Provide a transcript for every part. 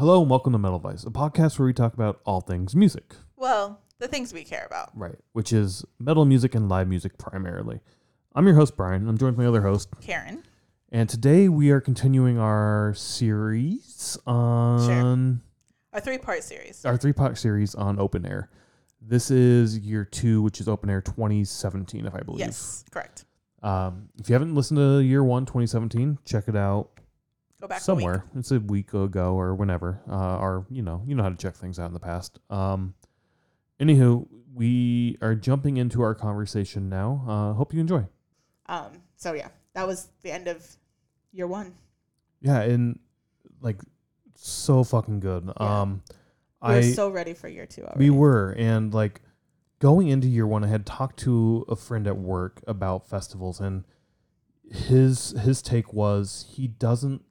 Hello and welcome to Metal Vice, a podcast where we talk about all things music, Well, the things we care about. right? Which is metal music and live music primarily. I'm your host, Brian. I'm joined by my other host, Karen. and today we are continuing our series on A three part series. our three part series on open air. This is year two, which is open air 2017, if I believe. Yes, correct. Um, if you haven't listened to year one, 2017, check it out Go back somewhere. It's a week ago or whenever. Uh, or you know, you know how to check things out in the past. Um, anywho, we are jumping into our conversation now. Uh, hope you enjoy. Um, so yeah, that was the end of year one. Yeah, and like so fucking good. Yeah. Um, We were I so ready for year two already. we were and like going into year one, I had talked to a friend at work about festivals, and his his take was he doesn't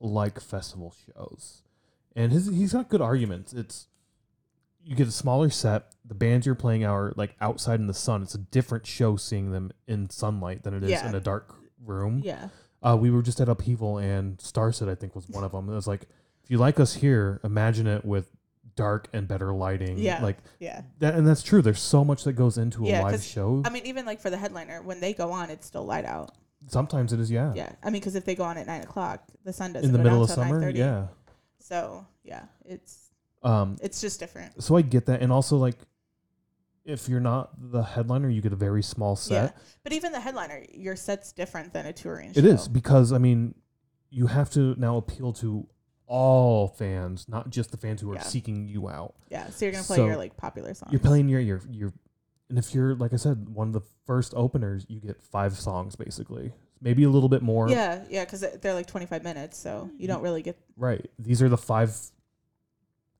like festival shows, and his he's got good arguments. It's you get a smaller set. The bands you're playing are like outside in the sun. It's a different show seeing them in sunlight than it is Yeah. in a dark room. Yeah. Uh, we were just at Upheaval, and Starset, I think, was one of them. It was like, if you like us here, imagine it with dark and better lighting. Yeah. Like Yeah. that, and that's true. There's so much that goes into a Yeah, live 'cause, show. I mean, even like for the headliner, when they go on, it's still light out. Sometimes it is, yeah. Yeah. I mean, because if they go on at nine o'clock, the sun doesn't In the go middle down of till summer, 9:30. yeah. So yeah, it's Um, it's just different. so I get that, and also like, if you're not the headliner, you get a very small set. Yeah. But even the headliner, your set's different than a touring show. It is because I mean, you have to now appeal to all fans, not just the fans who are Yeah. seeking you out. Yeah. So you're gonna play So your like popular songs. You're playing your your your, and if you're like I said, one of the first openers, you get five songs basically, maybe a little bit more. Yeah, yeah, because they're like 25 minutes, so you don't really get. Right. These are the five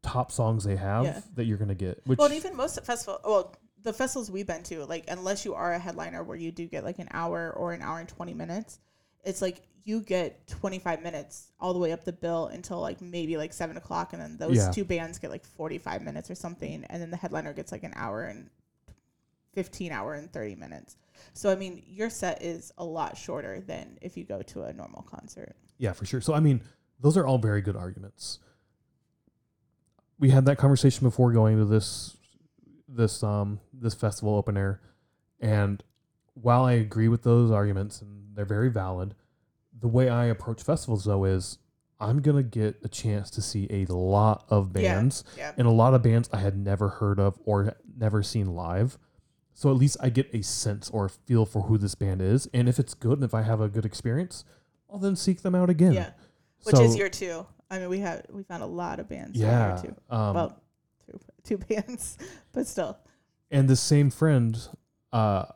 top songs they have Yeah. that you're gonna get. Which Well, and even most festival, well, the festivals we've been to, like unless you are a headliner where you do get like an hour or an hour and 20 minutes, it's like you get 25 minutes all the way up the bill until like maybe like seven o'clock, and then those Yeah. two bands get like 45 minutes or something, and then the headliner gets like an hour and 15 hour and 30 minutes. So I mean, your set is a lot shorter than if you go to a normal concert. yeah, for sure. So I mean, those are all very good arguments. We had that conversation before going to this this um this festival open air, and while I agree with those arguments and they're very valid, the way I approach festivals though is I'm gonna get a chance to see a lot of Yeah. bands Yeah. and a lot of bands I had never heard of or never seen live. So at least I get a sense or a feel for who this band is, and if it's good and if I have a good experience, I'll then seek them out again. Yeah. Which So- is year two. I mean, we have we found a lot of bands. yeah. Year two. Um, well, two two bands, but still. and the same friend, uh,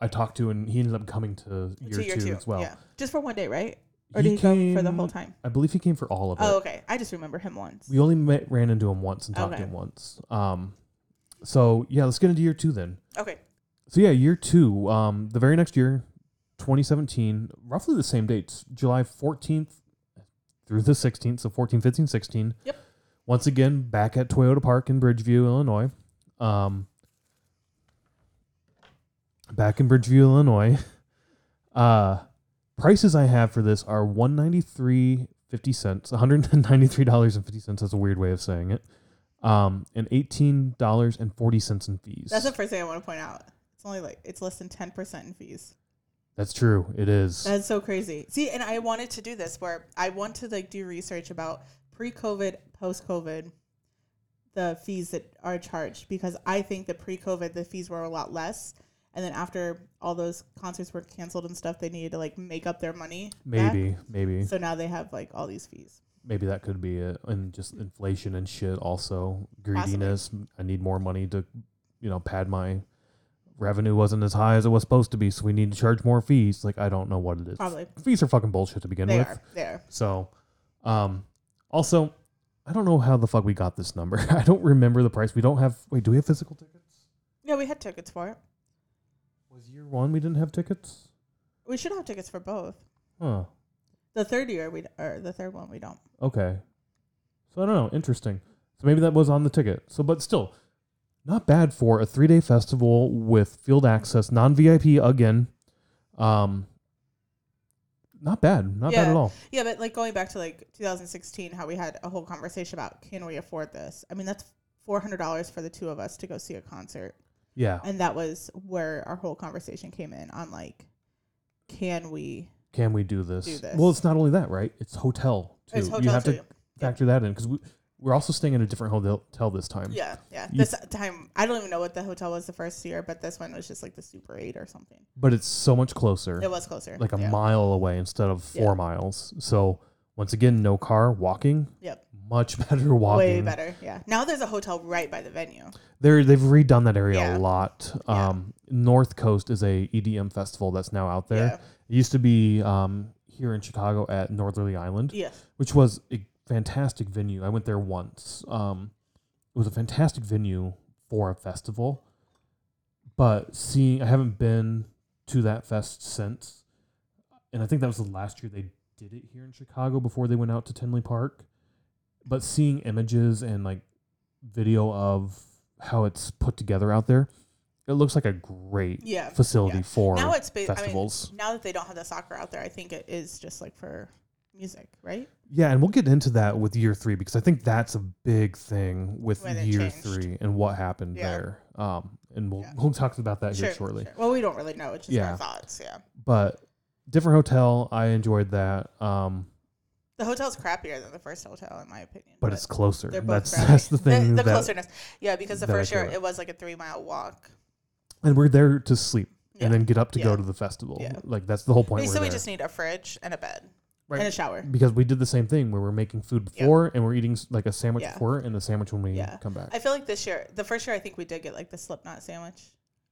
I talked to, and he ended up coming to year, to year two, two as well. Yeah, just for one day, right? Or did he come for the whole time? I believe he came for all of it. Oh, okay. I just remember him once. We only met, ran into him once and talked Okay. to him once. Um, so yeah, let's get into year two then. okay. So yeah, year two. Um, the very next year, 2017, roughly the same dates, July 14th through the 16th, so 14, 15, 16. Yep. Once again, back at Toyota Park in Bridgeview, Illinois. Um, back in Bridgeview, Illinois. Uh, prices I have for this are 193 50 cents, $193.50. That's a weird way of saying it. Um, and $18.40 in fees. That's the first thing I want to point out. It's only like it's less than ten percent in fees. That's true. It is. That's so crazy. See, and I wanted to do this where I want to like do research about pre-COVID, post-COVID, the fees that are charged because I think that pre-COVID the fees were a lot less, and then after all those concerts were canceled and stuff, they needed to like make up their money. back. maybe, maybe, So now they have like all these fees. Maybe that could be it. And just inflation and shit. Also, greediness. I need more money to, you know, pad my revenue wasn't as high as it was supposed to be, so we need to charge more fees. Like I don't know what it is. Probably Fees are fucking bullshit to begin they with. are. They are. So, um, also, I don't know how the fuck we got this number. I don't remember the price. We don't have. Wait, do we have physical tickets? Yeah, we had tickets for it. Was year one we didn't have tickets? We should have tickets for both. Huh. The third year we or the third one we don't. Okay. So I don't know. Interesting. So maybe that was on the ticket. So, but still, not bad for a three day festival with field access, non VIP again. Um, not bad, not bad Yeah. at all. Yeah, but like going back to like 2016, how we had a whole conversation about can we afford this? I mean, that's four hundred dollars for the two of us to go see a concert, Yeah, and that was where our whole conversation came in on like, can we? Can we do this? Do this. Well, it's not only that, right? It's hotel too. It's hotel you have too. to factor that in because we, we're also staying in a different hotel hotel this time. Yeah, yeah. You- This time, I don't even know what the hotel was the first year, but this one was just like the Super Eight or something. But it's so much closer, It was closer, like a yeah. mile away instead of four Yeah. miles. So once again, no car, walking. Yep. Much better walking. Way better. Yeah. Now there's a hotel right by the venue. They're they've redone that area Yeah. a lot. Yeah. Um, North Coast is a EDM festival that's now out there. It used to be um, here in Chicago at Northerly Island, Yeah. which was a fantastic venue. I went there once. Um, it was a fantastic venue for a festival, but seeing I haven't been to that fest since, and I think that was the last year they did it here in Chicago before they went out to Tinley Park. But seeing images and like video of how it's put together out there, it looks like a great Yeah. facility yeah. for Now it's ba- I mean, now that they don't have the soccer out there, I think it is just like for music, right? Yeah, and we'll get into that with year three because I think that's a big thing with When year three and what happened Yeah. there. Um, and we'll Yeah. we'll talk about that Sure, here shortly. sure. Well, we don't really know. It's just Yeah. our thoughts. Yeah. But different hotel, I enjoyed that. Um, The hotel's crappier than the first hotel, in my opinion. but it's closer. That's crappy. that's the thing. The, the closeness. Yeah, because the first year it was like a three mile walk. And we're there to sleep Yeah. and then get up to Yeah. go to the festival. Yeah. Like that's the whole point. We, we're so we there. just need a fridge and a bed Right. and a shower. because we did the same thing where we're making food Yeah. before and we're eating s- like a sandwich Yeah. before and a sandwich when we Yeah. come back. I feel like this year, the first year, I think we did get like the Slipknot sandwich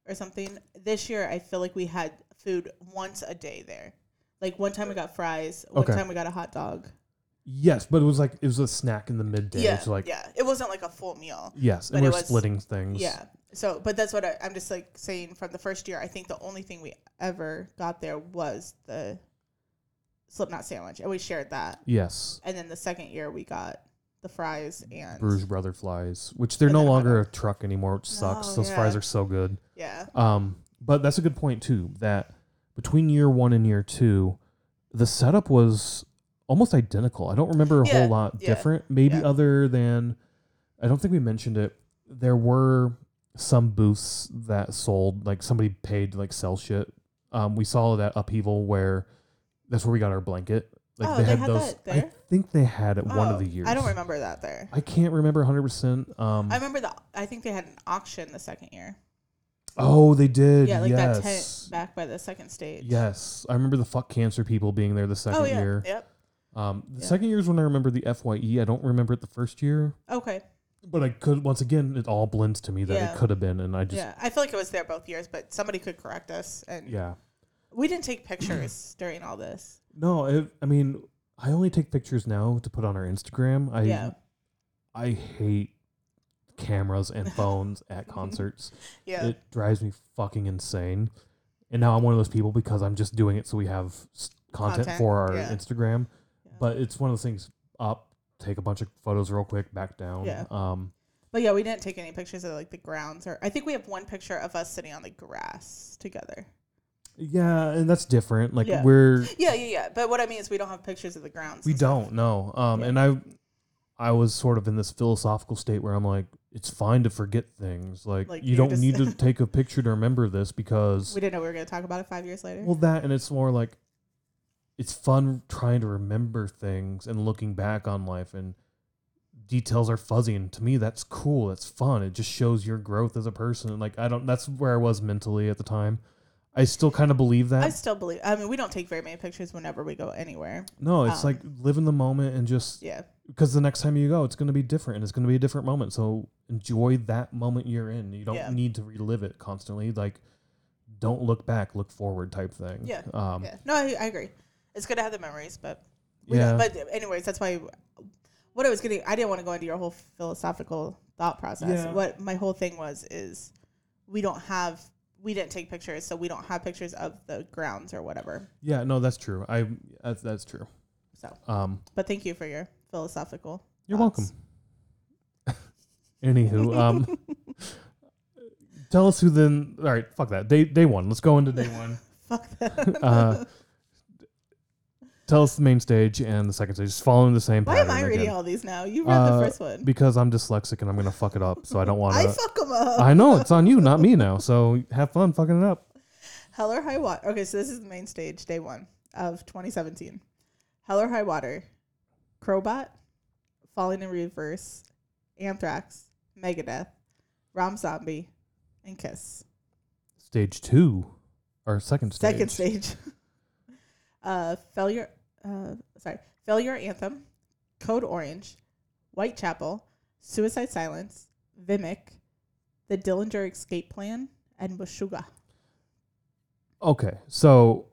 or something. This year, I feel like we had food once a day there. Like one time we got fries, one Okay. time we got a hot dog. Yes, but it was like it was a snack in the midday. yeah, like yeah, it wasn't like a full meal. yes, and we're was- splitting things. Yeah. So, but that's what I, I'm just like saying from the first year. I think the only thing we ever got there was the Slipknot sandwich, and we shared that. Yes. And then the second year we got the fries and Bruges Brother flies, which they're no then a hot longer a truck anymore, which sucks. No, Those fries are so good. yeah, Um, but that's a good point too. That between year one and year two, the setup was almost identical. I don't remember a Yeah, whole lot yeah, different. Maybe yeah. other than I don't think we mentioned it. There were some booths that sold like somebody paid to like sell shit. Um, we saw that upheaval where that's where we got our blanket. Like Oh, they they had had those. I think they had it one of Oh, the years. I don't remember that there. I can't remember 100. percent Um, I remember the. I think they had an auction the second year. oh, they did. Yeah, like yes. that tent back by the second stage. Yes, I remember the fuck cancer people being there the second Oh yeah. year. Yep. Um, the Yeah. second year is when I remember the Fye. I don't remember it the first year, Okay. but I could once again. It all blends to me that Yeah. it could have been, and I just yeah, I feel like it was there both years, but somebody could correct us. And yeah. we didn't take pictures during all this. No, it, I mean, I only take pictures now to put on our Instagram. I Yeah. I hate cameras and phones at concerts. Yeah. It drives me fucking insane. And now I'm one of those people because I'm just doing it so we have content, Content, for our yeah. Instagram. But it's one of those things up, take a bunch of photos real quick, back down. Yeah. Um, But yeah, we didn't take any pictures of like the grounds, or I think we have one picture of us sitting on the grass together. yeah, and that's different. Like Yeah. we're Yeah, yeah, yeah. But what I mean is we don't have pictures of the grounds. we don't know. Um, Yeah. and I I was sort of in this philosophical state where I'm like, it's fine to forget things. Like, Like, you you don't need to take a picture to remember this because We didn't know we were going to talk about it five years later. well that and it's more like it's fun trying to remember things and looking back on life and details are fuzzy and to me that's cool that's fun it just shows your growth as a person like i don't that's where i was mentally at the time i still kind of believe that I still believe. I mean, we don't take very many pictures whenever we go anywhere. no it's um, like live in the moment and just Yeah, because the next time you go it's going to be different and it's going to be a different moment so enjoy that moment you're in you don't Yeah. need to relive it constantly like don't look back look forward type thing Yeah. um yeah. No, I, I agree. It's good to have the memories, but yeah but anyways, that's why. What I was getting, I didn't want to go into your whole philosophical thought process. Yeah. What my whole thing was is, we don't have, we didn't take pictures, so we don't have pictures of the grounds or whatever. yeah no that's true i that's, that's true So, um but thank you for your philosophical. You're thoughts. welcome. Anywho, um, tell us who then. All right, fuck that. Day day one. Let's go into day one. Fuck that. Uh, tell us the main stage and the second stage. Just following the same Why am pattern I reading again. all these now? You read Uh, the first one. Because I'm dyslexic and I'm gonna fuck it up, so I don't want I to. fuck them up. I know it's on you, not me now. So have fun fucking it up. Hell or High Water. Okay, so this is the main stage, day one of 2017. Hell or High Water, Crobot, Falling in Reverse, Anthrax, Megadeth, Rob Zombie, and Kiss. Stage two, or second stage. Second stage. uh, Failure. Uh, sorry, Failure Anthem, Code Orange, Whitechapel, Suicide Silence, Vimic, The Dillinger Escape Plan, and Meshuggah. Okay, so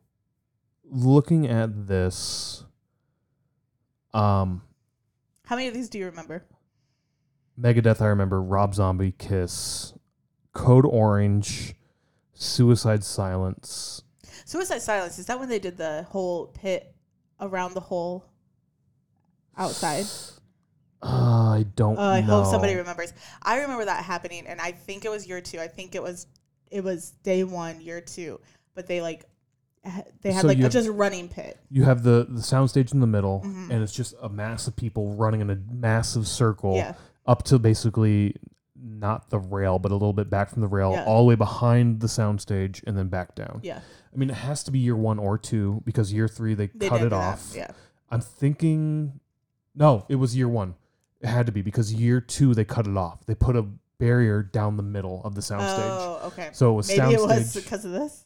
looking at this, um, How many of these do you remember? Megadeth, I remember Rob Zombie, Kiss, Code Orange, Suicide Silence. Suicide Silence is that when they did the whole pit around the hole outside? Uh, I don't. Oh, I know. hope somebody remembers. I remember that happening, and I think it was year two. I think it was it was day one, year two. But they like they had So like you a have- just running pit. You have the the soundstage in the middle, Mhm. and it's just a mass of people running in a massive circle Yeah, up to basically not the rail, but a little bit back from the rail, Yeah. all the way behind the soundstage, and then back down. yeah. I mean, it has to be year one or two because year three they, They cut did it that, off. Yeah, I'm thinking, no, it was year one. It had to be because year two they cut it off. They put a barrier down the middle of the soundstage. Oh, okay. So it was Maybe it was soundstage. because of this.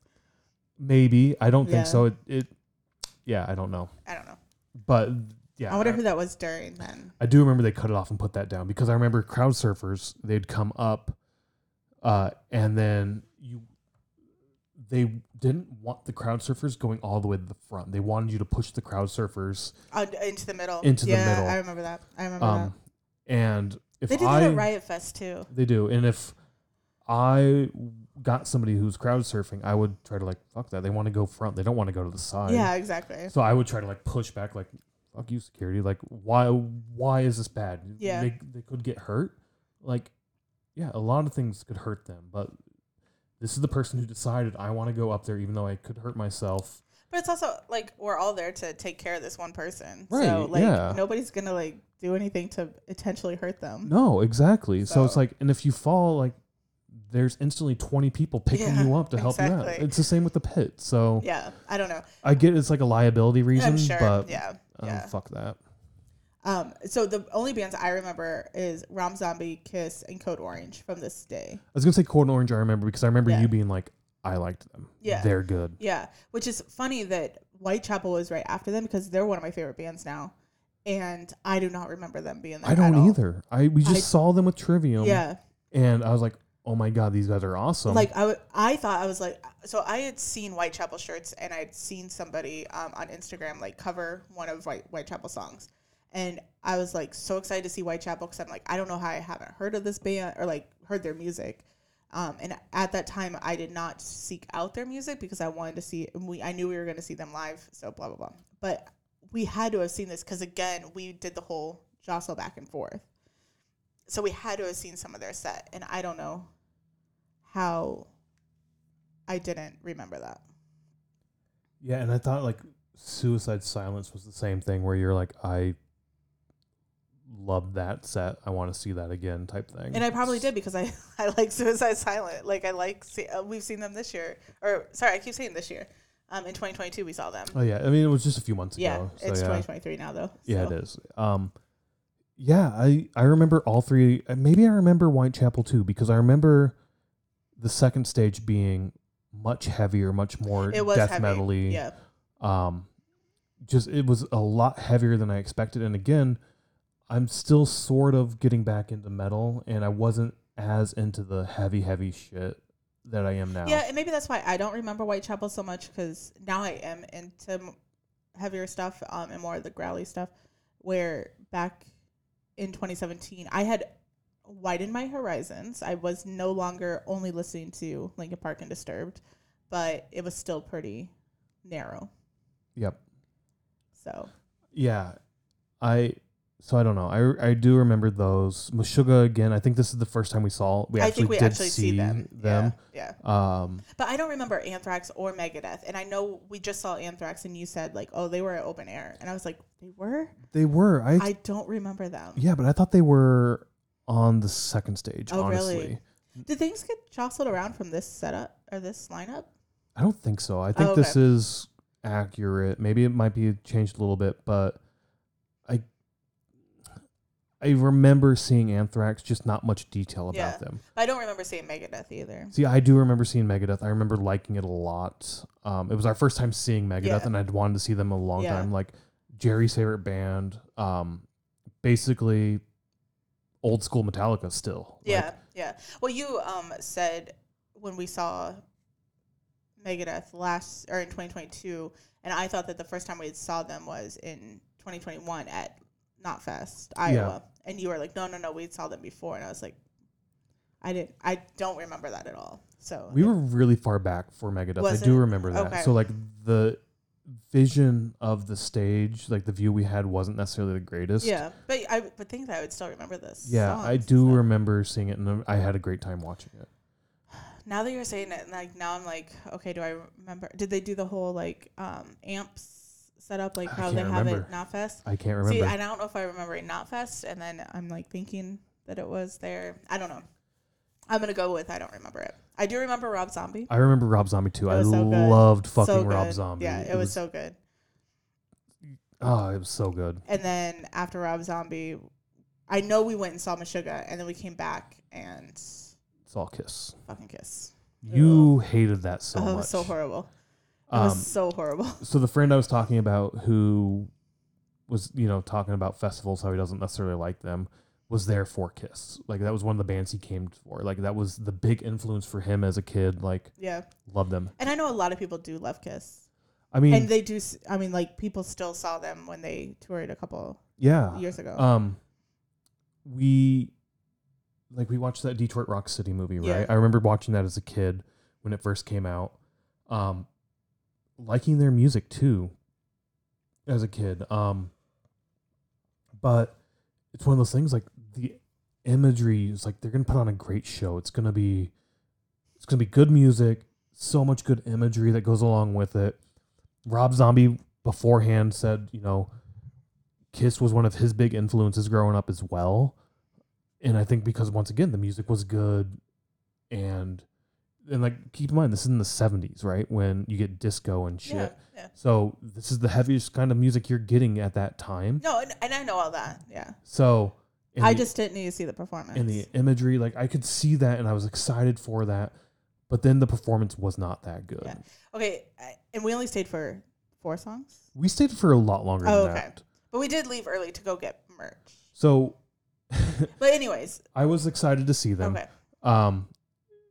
Maybe I don't Yeah. think so. It, it, yeah, I don't know. I don't know. But yeah, I wonder who that was during then. I do remember they cut it off and put that down because I remember crowd surfers they'd come up, uh, and then you, they didn't want the crowd surfers going all the way to the front. They wanted you to push the crowd surfers, Uh, into the middle. Into the yeah, middle. I remember that. I remember um, and if. They did I that at Riot Fest too. they do, and if I got somebody who's crowd surfing, I would try to like fuck that. They want to go front. They don't want to go to the side. Yeah, exactly. So I would try to like push back, like fuck you, security. Like why why is this bad? Yeah. they they could get hurt. Like yeah, a lot of things could hurt them, but this is the person who decided I want to go up there, even though I could hurt myself. But it's also like we're all there to take care of this one person. Right, So like yeah. nobody's gonna like do anything to intentionally hurt them. No, exactly. So, it's like, and if you fall, like there's instantly 20 people picking Yeah, you up to help you out. It's the same with the pit. So Yeah, I don't know. I get it's like a liability reason, sure. but yeah, um, yeah. fuck that. Um, so the only bands I remember is Rob Zombie, Kiss, and Code Orange from this day. I was gonna say Code Orange. I remember because I remember Yeah. you being like, I liked them. Yeah. they're good. Yeah, which is funny that Whitechapel was right after them because they're one of my favorite bands now, and I do not remember them being there. I at don't all. either. I we just I- saw them with Trivium. Yeah, and I was like, oh my god, these guys are awesome. like I, w- I thought I was like so I had seen Whitechapel shirts and I'd seen somebody um, on Instagram like cover one of White Whitechapel songs, and I was like so excited to see Whitechapel because I'm like I don't know how I haven't heard of this band or like heard their music. Um, and at that time, I did not seek out their music because I wanted to see. We I knew we were going to see them live, so blah blah blah. But we had to have seen this because again, we did the whole jostle back and forth. So we had to have seen some of their set, and I don't know how I didn't remember that. yeah, and I thought like Suicide Silence was the same thing where you're like, I love that set. I want to see that again, type thing. And I probably did because I I like Suicide Silent. Like I like see, uh, we've seen them this year, or sorry, I keep saying this year. Um, in 2022 we saw them. Oh yeah, I mean it was just a few months yeah, ago. So it's yeah. 2023 now though. Yeah, it is. Um, yeah, I I remember all three. uh, Maybe I remember Whitechapel too because I remember the second stage being much heavier, much more It was death heavy. metally. Yeah, Um, just it was a lot heavier than I expected. And again, I'm still sort of getting back into metal, and I wasn't as into the heavy, heavy shit that I am now. yeah, and maybe that's why I don't remember Whitechapel so much because now I am into heavier stuff um, and more of the growly stuff. Where back in 2017, I had widened my horizons. I was no longer only listening to Linkin Park and Disturbed, but it was still pretty narrow. Yep. So Yeah, I so I don't know. I I do remember those Meshuggah again. I think this is the first time we saw. We I actually think we did actually see, see them. them. Yeah, yeah. Um, But I don't remember Anthrax or Megadeth. And I know we just saw Anthrax and you said like, oh, they were at open air. And I was like, they were? they were. I, I don't remember them. yeah, but I thought they were on the second stage. Oh, honestly, really? Did things get jostled around from this setup or this lineup? I don't think so. I think Oh, this is accurate. Maybe it might be changed a little bit, but I remember seeing Anthrax, just not much detail about Yeah. them. I don't remember seeing Megadeth either. See, I do remember seeing Megadeth. I remember liking it a lot. Um, it was our first time seeing Megadeth, Yeah. and I'd wanted to see them a long Yeah. time. Like Jerry's favorite band, um, basically old school Metallica still. Like, Yeah, yeah. Well, you um said when we saw Megadeth last or in 2022, and I thought that the first time we saw them was in 2021 at Knotfest, Iowa, and you were like, no, no, no, we saw them before, and I was like, I didn't, I don't remember that at all. So we were really far back for Megadeth. I do remember that. Okay. So like the vision of the stage, like the view we had, wasn't necessarily the greatest. yeah, but I would think that I would still remember this. Yeah, I do remember seeing it, and I had a great time watching it. now that you're saying it, like now I'm like, okay, do I remember? Did they do the whole like um amps setup like how they have it it Knotfest? I can't remember. See, I don't know if I remember it Knotfest, and then I'm like thinking that it was there. I don't know. I'm gonna go with I don't remember it. I do remember Rob Zombie. I remember Rob Zombie too. I was so loved fucking so Rob. Zombie. Yeah, it, was, so good. oh, it was so good. And then after Rob Zombie, I know we went and saw Meshuggah, and then we came back and saw Kiss. fucking kiss. You hated that so oh, much. so horrible. It Um, was so horrible. so the friend I was talking about who was, you know, talking about festivals, how he doesn't necessarily like them, was there for Kiss. Like that was one of the bands he came for. Like that was the big influence for him as a kid. Like Yeah, love them. and I know a lot of people do love Kiss, I mean, and they do. s- I mean, like people still saw them when they toured a couple yeah. years ago. Um, we like we watched that Detroit Rock City movie, right? Yeah. I remember watching that as a kid when it first came out. Um, liking their music too, as a kid. Um, but it's one of those things like the imagery is like they're gonna put on a great show. It's gonna be, it's gonna be good music, so much good imagery that goes along with it. Rob Zombie beforehand said, you know, Kiss was one of his big influences growing up as well. And I think because once again the music was good and and like keep in mind this is in the 70s, right? When you get disco and shit. yeah, yeah. So this is the heaviest kind of music you're getting at that time. No, and, and I know all that. Yeah, So I the- just didn't need to see the performance. and the imagery like I could see that and I was excited for that. But then the performance was not that good. Yeah. okay, I- and we only stayed for four songs, We stayed for a lot longer Oh, than okay. that. but we did leave early to go get merch. So But anyways, I was excited to see them. okay, um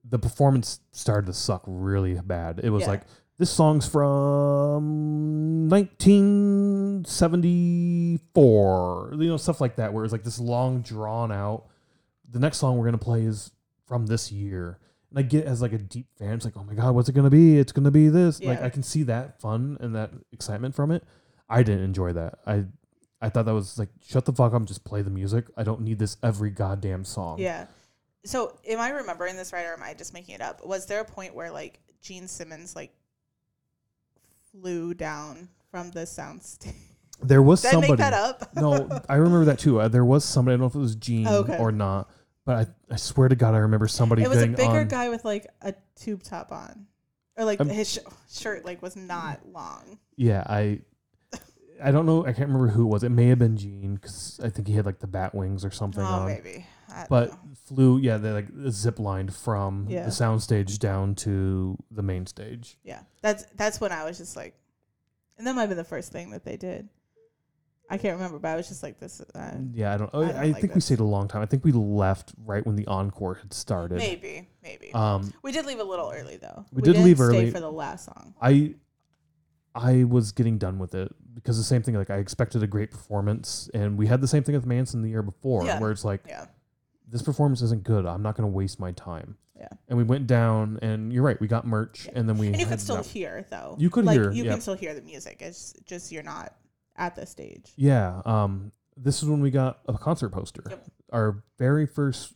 the performance started to suck really bad. It was Yeah. like this song's from 1974, you know, stuff like that, where it's like this long drawn out. The next song we're gonna play is from this year, and I get as like a deep fan. It's like, oh my god, what's it gonna be? It's gonna be this. Like I can see that fun and that excitement from it. I didn't enjoy that. I I thought that was like, shut the fuck up, just play the music. I don't need this every goddamn song. yeah. So am I remembering this right, or am I just making it up? Was there a point where like Gene Simmons like flew down from the sound stage? There was Did somebody. I make that up? no, I remember that too. Uh, there was somebody. I don't know if it was Gene Okay. or not, but I, I swear to God, I remember somebody it was a bigger on. guy with like a tube top on, or like Um, his sh- shirt like was not long. Yeah, I, I don't know. I can't remember who it was. It may have been Gene because I think he had like the bat wings or something Oh, on. maybe. I But flew, yeah, they like zip lined from Yeah. the sound stage down to the main stage. yeah, that's that's when I was just like, and that might have been the first thing that they did. I can't remember, but I was just like, this. Uh, Yeah, I don't. I I, don't like think we this. stayed a long time. I think we left right when the encore had started. maybe, maybe. Um, we did leave a little early though. We did didn't leave stay early. for the last song. I I was getting done with it because the same thing. Like I expected a great performance, and we had the same thing with Manson the year before, Yeah. where it's like Yeah, this performance isn't good. I'm not going to waste my time. Yeah. And we went down, and you're right. We got merch, Yeah. and then we and you could still hear though. You could like, hear, You yeah. can still hear the music. It's just you're not at the stage. Yeah. Um. this is when we got a concert poster. Yep. Our very first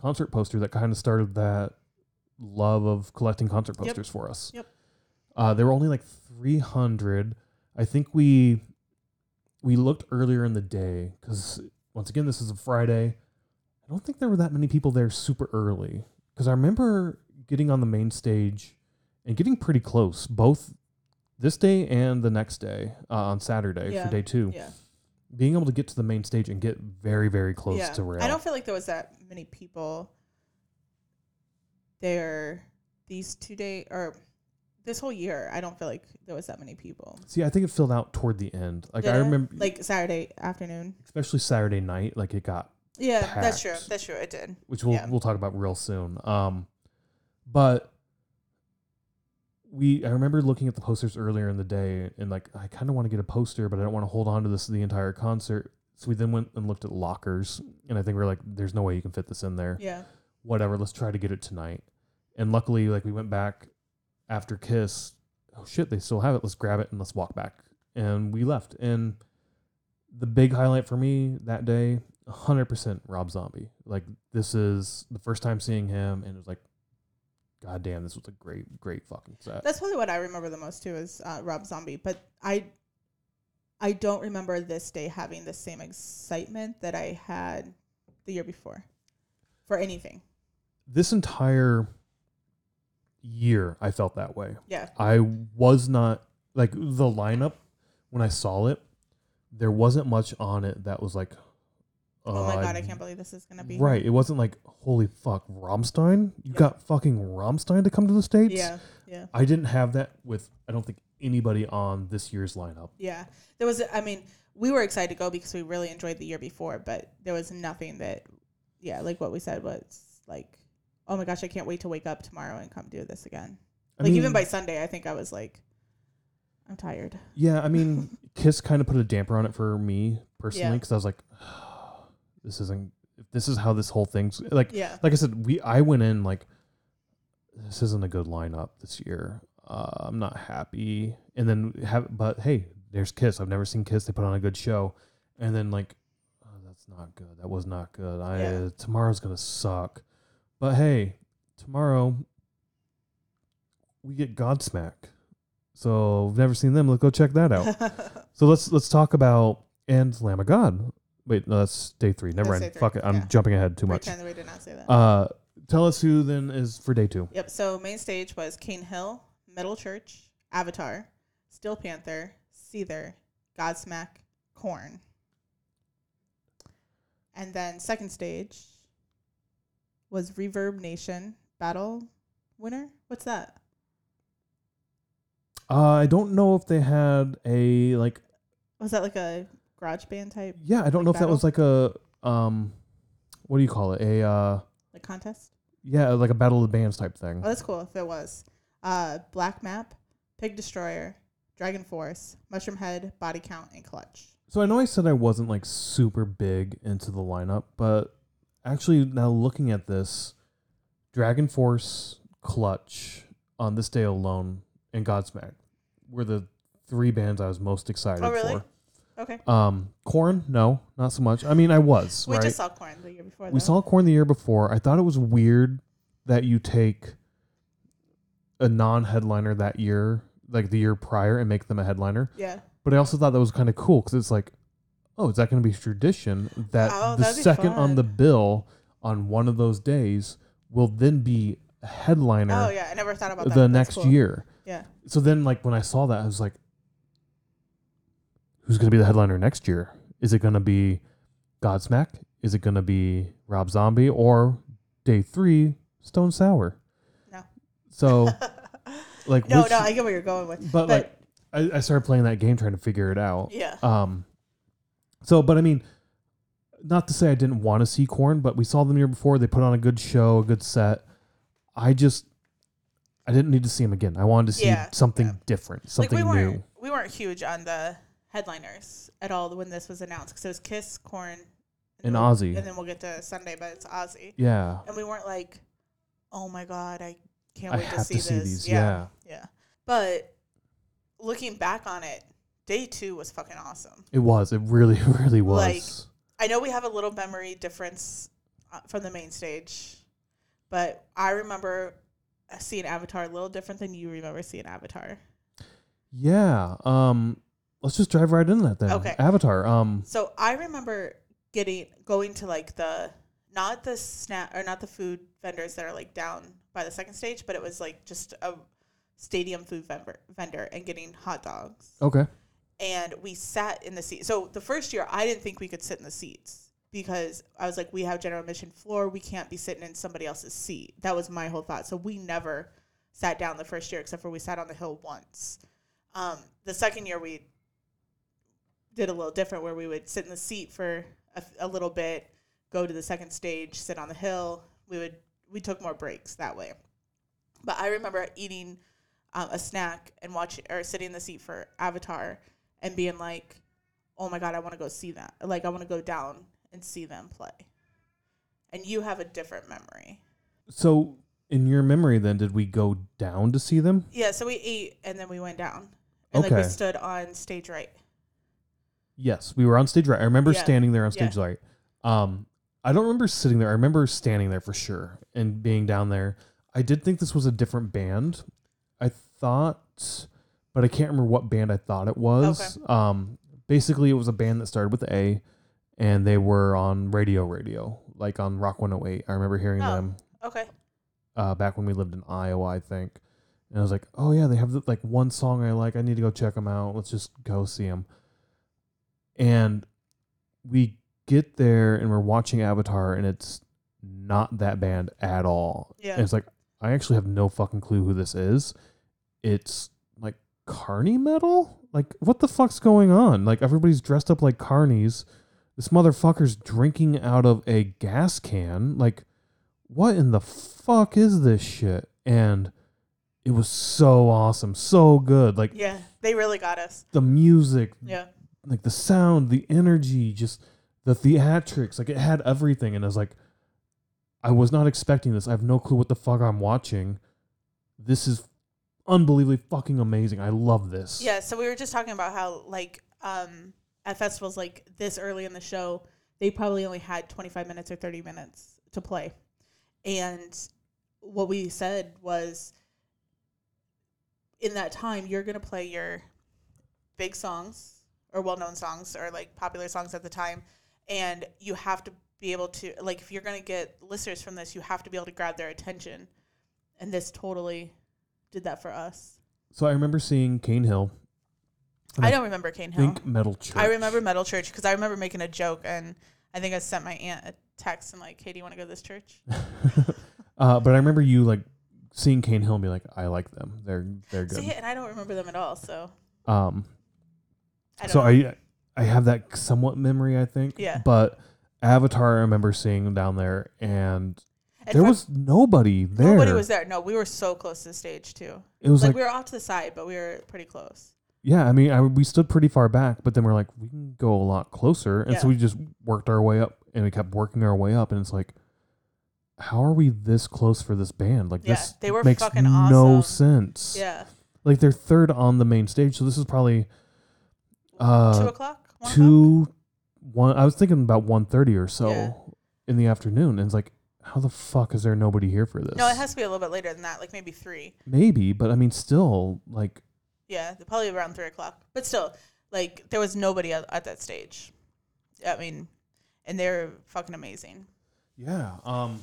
concert poster that kind of started that love of collecting concert Yep. posters for us. Yep. Uh, there were only like 300. I think we we looked earlier in the day because once again this is a Friday. I don't think there were that many people there super early because I remember getting on the main stage and getting pretty close both this day and the next day uh, on Saturday Yeah. for day two Yeah. being able to get to the main stage and get very very close yeah. to rail I don't feel like there was that many people there these two day or this whole year. I don't feel like there was that many people. see i think it filled out toward the end like Did i remember like Saturday afternoon. especially saturday night like it got Yeah, that's true. That's true. It did. which we'll Yeah. we'll talk about real soon um but we i remember looking at the posters earlier in the day and like i kind of want to get a poster but i don't want to hold on to this the entire concert so we then went and looked at lockers and i think we are like there's no way you can fit this in there Yeah. whatever, let's try to get it tonight. And luckily, like we went back after Kiss. Oh shit, they still have it. Let's grab it and let's walk back. And we left. And the big highlight for me that day, 100% Rob Zombie. Like this is the first time seeing him, and it was like, God damn, this was a great, great fucking set. That's probably what I remember the most too is uh, Rob Zombie. But I, I don't remember this day having the same excitement that I had the year before, for anything. This entire year, I felt that way. Yeah. I was not like the lineup when I saw it. There wasn't much on it that was like, Oh my uh, god, I can't believe this is gonna be Right. It wasn't like, holy fuck, Rammstein? You Yeah. got fucking Rammstein to come to the States? Yeah, yeah, I didn't have that with, I don't think, anybody on this year's lineup. yeah. There was, I mean, we were excited to go because we really enjoyed the year before, but there was nothing that, yeah, like what we said was like, oh my gosh, I can't wait to wake up tomorrow and come do this again. I like even by Sunday, I think I was like, I'm tired. Yeah, I mean, Kiss kind of put a damper on it for me personally Yeah. because I was like, this isn't, if this is how this whole thing's, like, Yeah, like I said, we I went in like this isn't a good lineup this year. Uh, I'm not happy. And then have but hey, there's Kiss. I've never seen Kiss. They put on a good show. And then like oh, that's not good. That was not good. I Yeah. tomorrow's going to suck. But hey, tomorrow we get Godsmack. So we've never seen them. Let's go check that out. so let's let's talk about and Lamb of God. Wait, no, that's day three. Never That's mind. day three, Fuck it. I'm yeah. jumping ahead too much. Pretend we did not say that. Uh, tell us who then is for day two. Yep. So main stage was Cane Hill, Metal Church, Avatar, Steel Panther, Seether, Godsmack, Korn. And then second stage was Reverb Nation Battle Winner. What's that? Uh, I don't know if they had a like. Was that like a garage band type Yeah, I don't Like know if that was like a um, what do you call it? A uh, like contest? yeah, like a battle of the bands type thing. Oh, that's cool if it was. Uh, Black Map, Pig Destroyer, Dragon Force, Mushroom Head, Body Count, and Clutch. So I know I said I wasn't like super big into the lineup, but actually now looking at this, Dragon Force, Clutch on this day alone, and Godsmack were the three bands I was most excited Oh, really? for. Okay. Um, Korn, no, not so much. I mean, I was We right. just saw Korn the year before. we though. saw Korn the year before. I thought it was weird that you take a non-headliner that year, like the year prior, and make them a headliner. Yeah. But I also thought that was kind of cool because it's like, oh, is that going to be tradition that Oh, the second on the bill on one of those days will then be a headliner Oh yeah, I never thought about that. the next cool. year. Yeah. So then, like when I saw that, I was like, who's going to be the headliner next year? Is it going to be Godsmack? Is it going to be Rob Zombie or day three Stone Sour? No. So like, no, which- no, I get where you're going with. but, but- like I, I started playing that game trying to figure it out. Yeah. Um, so, but I mean, not to say I didn't want to see Korn, but we saw them the year before. They put on a good show, a good set. I just, I didn't need to see them again. I wanted to see Yeah, something yeah. different, like something we new. we weren't huge on the headliners at all when this was announced because it was Kiss, Korn, And we'll- Ozzy. and then we'll get to Sunday, but it's Ozzy, Yeah, and we weren't like, oh my god, I can't I wait to have see to see this. these. yeah, Yeah. yeah. But looking back on it, day two was fucking awesome. It was. It really, really was. Like- I know we have a little memory difference uh, from the main stage, but I remember seeing Avatar a little different than you remember seeing Avatar. yeah. Um. Let's just drive right into that then. Okay. Avatar. Um. So I remember getting going to like the not the snack or not the food vendors that are like down by the second stage, but it was like just a stadium food vendor vendor and getting hot dogs. Okay. And we sat in the seat. So the first year I didn't think we could sit in the seats because I was like, we have general admission floor, we can't be sitting in somebody else's seat. That was my whole thought. So we never sat down the first year except for we sat on the hill once. Um, the second year we did a little different where we would sit in the seat for a, a little bit, go to the second stage, sit on the hill. We would we took more breaks that way. But I remember eating um, a snack and watching or sitting in the seat for Avatar and being like, "Oh my god, I want to go see that! Like I want to go down and see them play." And you have a different memory. So, in your memory, then, did we go down to see them? Yeah, so we ate and then we went down. And like we stood on stage right. Yes, we were on stage right. I remember Yeah. standing there on stage right. Um, I don't remember sitting there. I remember standing there for sure and being down there. I did think this was a different band. I thought, but I can't remember what band I thought it was. Um, basically, it was a band that started with A, and they were on radio, radio, like on Rock 108. I remember hearing Oh. them Okay. uh, back when we lived in Iowa, I think. And I was like, oh yeah, they have like one song I like. I need to go check them out. Let's just go see them. And we get there and we're watching Avatar, and it's not that band at all. Yeah. And it's like I actually have no fucking clue who this is. It's like carny metal. Like what the fuck's going on? Like everybody's dressed up like carnies. This motherfucker's drinking out of a gas can. Like what in the fuck is this shit? And it was so awesome, so good. Like Yeah, they really got us. the music, Yeah. Like the sound, the energy, just the theatrics. Like it had everything, and I was like, I was not expecting this. I have no clue what the fuck I'm watching. This is unbelievably fucking amazing. I love this. Yeah, so we were just talking about how like um at festivals like this early in the show, they probably only had 25 minutes or 30 minutes to play. And what we said was in that time you're going to play your big songs or well-known songs or like popular songs at the time and you have to be able to like if you're going to get listeners from this, you have to be able to grab their attention. And this totally did that for us. So I remember seeing Cane Hill. And I don't remember Cane I Hill. think Metal Church. I remember Metal Church because I remember making a joke and I think I sent my aunt a text and like, "Hey, do you want to go to this church?" uh, but I remember you like seeing Cane Hill and be like, I like them. They're they're good. See, and I don't remember them at all, so Um, I so know. I I have that somewhat memory, I think. Yeah. But Avatar, I remember seeing down there, and, And there was nobody there. nobody was there. No, we were so close to the stage too. It was Like, like, we were off to the side, but we were pretty close. yeah. I mean, I, we stood pretty far back, but then we're like, we can go a lot closer, and so we just worked our way up, and we kept working our way up, and it's like. How are we this close for this band? Like Yeah, this they were makes fucking no awesome. sense. Yeah, Like they're third on the main stage, so this is probably uh two o'clock. One o'clock? two one i was thinking about 1.30 or so Yeah. in the afternoon and it's like how the fuck is there nobody here for this No, it has to be a little bit later than that, like maybe three. maybe but i mean still like Yeah, probably around three o'clock. But still, like there was nobody at, at that stage. I mean, and they're fucking amazing. yeah um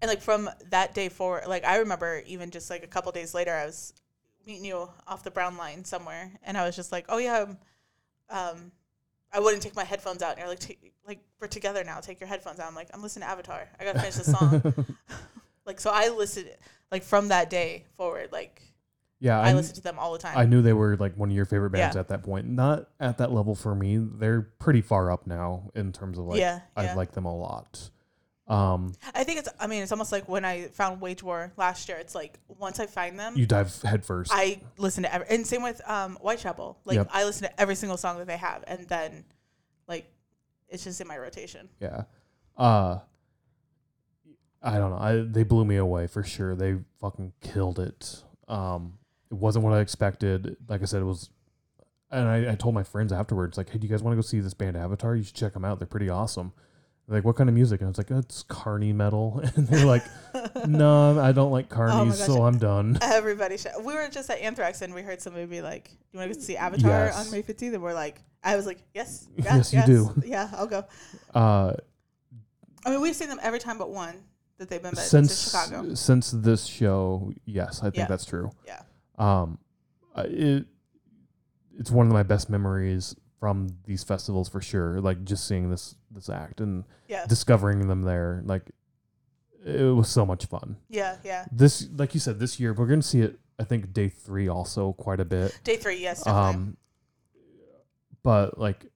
and like from that day forward like i remember even just like a couple days later i was meeting you off the brown line somewhere and i was just like oh yeah um, um i wouldn't take my headphones out. And you're like "Ta- like we're together now. Take your headphones out. I'm like i'm listening to avatar. I gotta finish the song. Like so i listened like from that day forward like yeah i, I, listened to them all the time. I knew they were like one of your favorite bands Yeah. at that point. Not at that level for me. They're pretty far up now in terms of like yeah i yeah. like them a lot um i think it's i mean it's almost like when i found wage war last year it's like once i find them you dive headfirst I listen to every, and same with um, Whitechapel. Like Yep. I listen to every single song that they have, and then like it's just in my rotation. Yeah. Uh I don't know. I they blew me away for sure. They fucking killed it. Um it wasn't what I expected. Like I said, it was and I, I told my friends afterwards, like, hey, do you guys want to go see this band Avatar? You should check them out. They're pretty awesome. Like, what kind of music? And I was like, it's carny metal. And they're like, no, I don't like carnies, Oh so I'm done. Everybody should. We were just at Anthrax and we heard somebody be like, "You want to go see Avatar Yes. on May 15th?" And we're like, "I was like, yes, yeah, Yes, you do. Yeah, I'll go." Uh, I mean, we've seen them every time but one that they've been back to since Chicago. since this show, yes, I think Yeah. that's true. Yeah. Um, it it's one of my best memories from these festivals for sure. Like just seeing this this act and Yeah, discovering them there, like it was so much fun. yeah, yeah. This, like you said, this year we're gonna see it. I think day three also quite a bit. Day three, yes, definitely. Um, but like,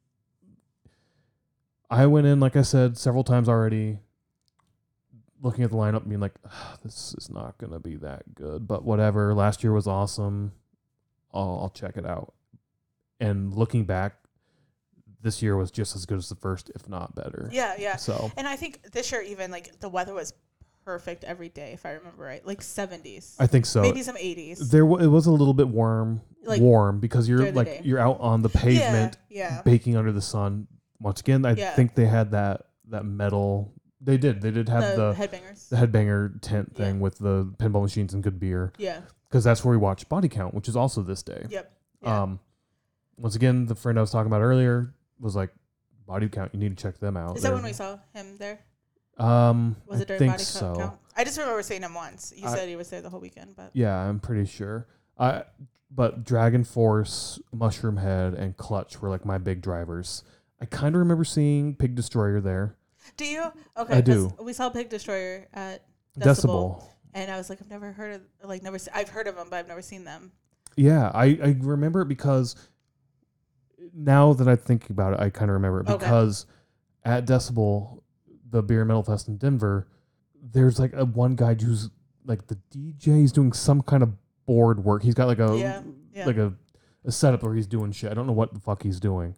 I went in, like I said, several times already, looking at the lineup, being like, "Ah, this is not gonna be that good. But whatever. Last year was awesome. I'll, I'll check it out. And looking back, this year was just as good as the first, if not better. yeah, yeah. So And I think this year, even like the weather was perfect every day, if I remember right, like 70s, I think so. maybe some 80s. There, wa- it was a little bit warm, Like, warm because you're like day. you're out on the pavement, Yeah, yeah. baking under the sun. Once again, I Yeah. think they had that that metal. They did. They did have the, the, headbangers. the headbanger tent Yeah. thing with the pinball machines and good beer yeah. because that's where we watched Body Count, which is also this day. Yep. Yeah. Um, once again, the friend I was talking about earlier was like, Body Count, you need to check them out. Is that They're- when we saw him there? Um, Was I it during think body so. count? I just remember seeing him once. You I- said he was there the whole weekend, but Yeah, I'm pretty sure. I but DragonForce, Mushroom Head, and Clutch were like my big drivers. I kind of remember seeing Pig Destroyer there. do you? Okay, I 'cause do. We saw Pig Destroyer at Decibel. Decibel. and I was like, I've never heard of like never. Se- I've heard of them, but I've never seen them. Yeah, I, I remember it because now that I think about it, I kind of remember it Okay. because at Decibel, the Beer and Metal Fest in Denver, there's like a one guy who's like the DJ. He's doing some kind of board work. He's got like a Yeah, yeah. like a, a setup where he's doing shit. I don't know what the fuck he's doing.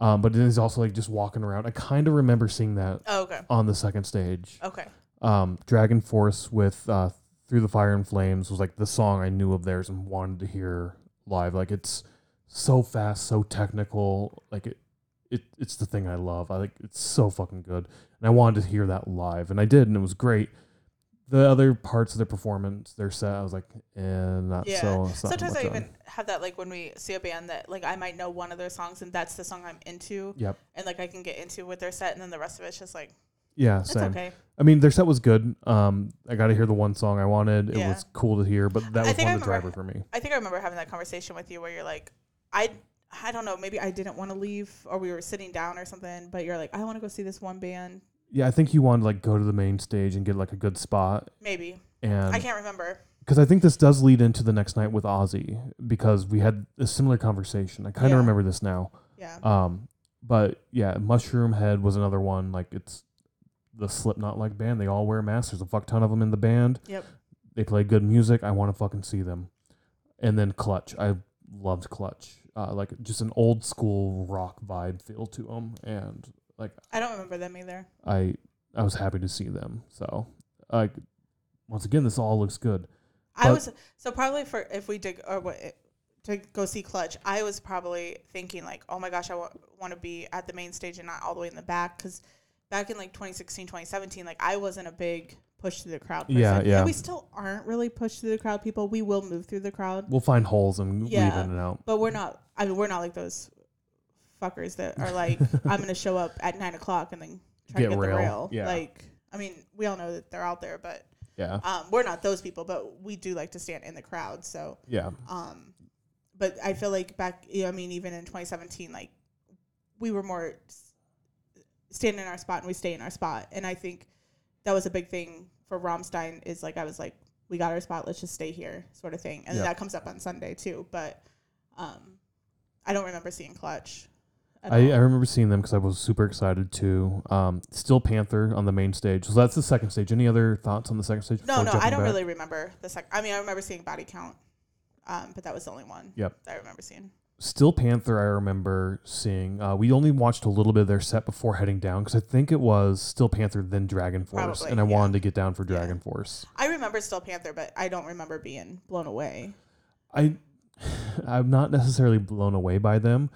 Um, but then he's also like just walking around. I kind of remember seeing that Oh, okay, on the second stage. okay, Um, DragonForce with uh, Through the Fire and Flames was like the song I knew of theirs and wanted to hear live. Like it's so fast, so technical. Like it, it it's the thing I love. I like it's so fucking good, and I wanted to hear that live, and I did, and it was great. The other parts of their performance, their set, I was like, eh, not Yeah. so. Sometimes I on. even have that like when we see a band that like I might know one of their songs and that's the song I'm into Yep. and like I can get into with their set and then the rest of it's just like Yeah, it's same. okay. I mean, their set was good. Um, I got to hear the one song I wanted. It Yeah. was cool to hear, but that was one of the remember- driver for me. I think I remember having that conversation with you where you're like, I I don't know, maybe I didn't want to leave or we were sitting down or something, but you're like, I want to go see this one band. Yeah, I think you wanted to like go to the main stage and get like a good spot, Maybe. and I can't remember. because I think this does lead into the next night with Ozzy because we had a similar conversation. I kind of Yeah. remember this now. Yeah. Um, but yeah, Mushroomhead was another one. Like it's the Slipknot like band. They all wear masks. There's a fuck ton of them in the band. Yep. They play good music. I want to fucking see them. And then Clutch. I loved Clutch. Uh, like just an old school rock vibe feel to them, and like I don't remember them either. I I was happy to see them. So like once again, this all looks good. I But- was so probably for if we did or what to go see Clutch, I was probably thinking like, oh my gosh, I want to be at the main stage and not all the way in the back because back in like 2016, 2017, like I wasn't a big push through the crowd. Person. Yeah, yeah. And we still aren't really push through the crowd people. We will move through the crowd, We'll find holes and Yeah. weave in and out. but we're not. I mean, we're not like those fuckers that are like, I'm gonna show up at nine o'clock and then try Get to get rail. the rail. Yeah. Like, I mean, we all know that they're out there, but Yeah, um, we're not those people. But we do like to stand in the crowd. So. yeah, Um, but I feel like back, you know, I mean, even in 2017, like we were more stand in our spot and we stay in our spot. And I think that was a big thing for Rammstein is like, I was like, we got our spot, let's just stay here sort of thing. And Yeah. that comes up on Sunday too. But, um, I don't remember seeing Clutch. I, I remember seeing them because I was super excited too. Um, Steel Panther on the main stage. So that's the second stage. Any other thoughts on the second stage? no, no, I don't back? really remember the second. I mean, I remember seeing Body Count, um, but that was the only one Yep. that I remember seeing. Steel Panther, I remember seeing. Uh, we only watched a little bit of their set before heading down because I think it was Steel Panther, then DragonForce, Probably, and I yeah. wanted to get down for Yeah. DragonForce. I remember Steel Panther, but I don't remember being blown away. I I'm not necessarily blown away by them.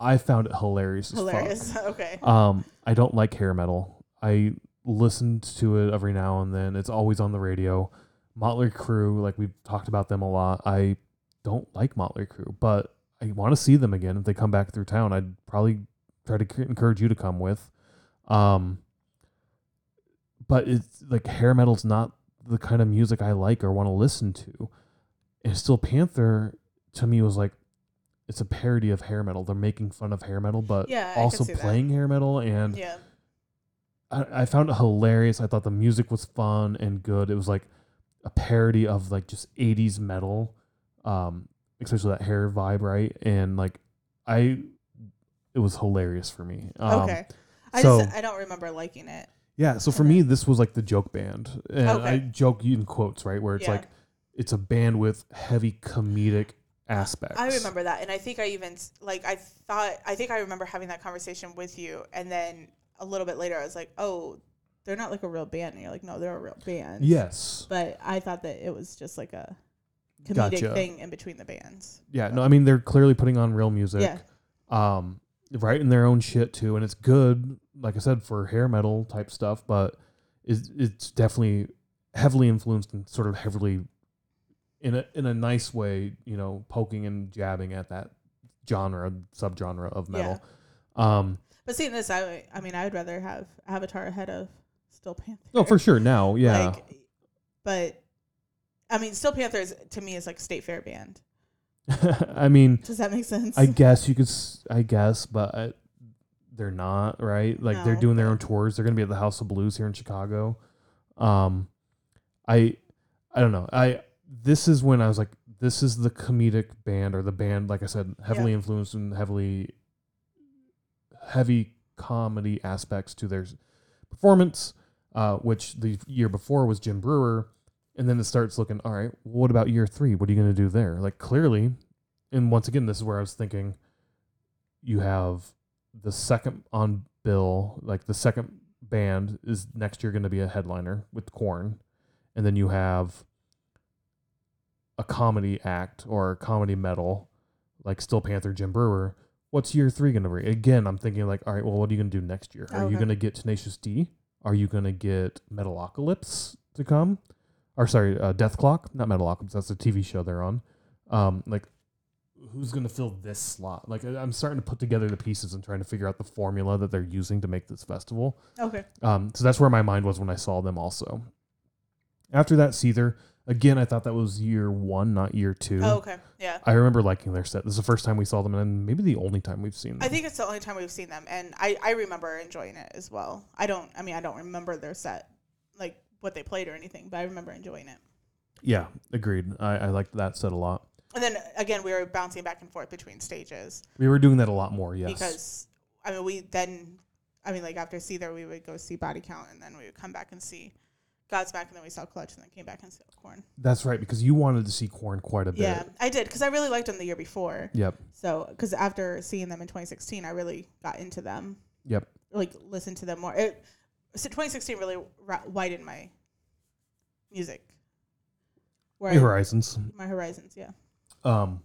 I found it hilarious. as fuck. Hilarious. okay. Um, I don't like hair metal. I listened to it every now and then. It's always on the radio. Motley Crue, like we've talked about them a lot. I don't like Motley Crue, but I want to see them again. If they come back through town, I'd probably try to c- encourage you to come with. Um, but it's like hair metal's not the kind of music I like or want to listen to. And Steel Panther to me was like it's a parody of hair metal. They're making fun of hair metal, but Yeah, also see that. playing hair metal and Yeah. I, I found it hilarious. I thought the music was fun and good. It was like a parody of like just 80s metal, um, especially that hair vibe, right? And like I, it was hilarious for me. Um, okay. I so- just I don't remember liking it. Yeah. So for me, this was like the joke band, and I Okay. joke in quotes, right, where it's Yeah. like it's a band with heavy comedic aspects. I remember that, and I think I even like I thought I think I remember having that conversation with you, and then a little bit later I was like, oh, they're not like a real band. And you're like, no, they're a real band. Yes. But I thought that it was just like a comedic Gotcha. thing in between the bands. Yeah. No, I mean they're clearly putting on real music. Yeah. um, writing their own shit too, and it's good. Like I said, for hair metal type stuff, but it's it's definitely heavily influenced and sort of heavily in a in a nice way, you know, poking and jabbing at that genre subgenre of metal. Um, But seeing this, I I mean, I would rather have Avatar ahead of Steel Panther. no, for sure. Now, yeah, Like, but I mean, Steel Panther is, to me is like state fair band. I mean, Does that make sense? I guess you could, s- I guess, but I, they're not right. Like they're No, doing their own tours. They're gonna be at the House of Blues here in Chicago. Um, I, I don't know. I this is when I was like, this is the comedic band or the band. Like I said, heavily influenced and heavily, heavy comedy aspects to their performance. Uh, which the year before was Jim Breuer, and then it starts looking. All right, what about year three? What are you gonna do there? Like clearly, and once again, this is where I was thinking you have the second on bill, like the second band is next year going to be a headliner with Korn, and then you have a comedy act or comedy metal like Steel Panther, Jim Breuer. What's year three going to be? Again, I'm thinking like, all right, well, what are you going to do next year? Are you going to get Tenacious D? Are you going to get Metalocalypse to come? Or sorry, uh, Dethklok, not Metalocalypse. That's a TV show they're on. Um, like who's going to fill this slot? Like I- I'm starting to put together the pieces and trying to figure out the formula that they're using to make this festival. okay. Um, so that's where my mind was when I saw them also. After that, Seether, again, I thought that was year one, not year two. Oh, okay. Yeah. I remember liking their set. This is the first time we saw them, and maybe the only time we've seen them. I think it's the only time we've seen them, and I, I remember enjoying it as well. I don't, I mean, I don't remember their set, what they played or anything, but I remember enjoying it. yeah, agreed. I, I liked that set a lot. And then again, we were bouncing back and forth between stages We were doing that a lot more, yes. because, I mean, we then, I mean, like after Seether, we would go see Body Count, and then we would come back and see Godsmack, and then we saw Clutch, and then came back and saw Korn. that's right, because you wanted to see Korn quite a bit. Yeah, I did because I really liked them the year before. Yep. So, because after seeing them in 2016, I really got into them. Yep. like listen to them more. It, so 2016 really ra- widened my music. Where I- Horizons. my horizons, yeah. Um.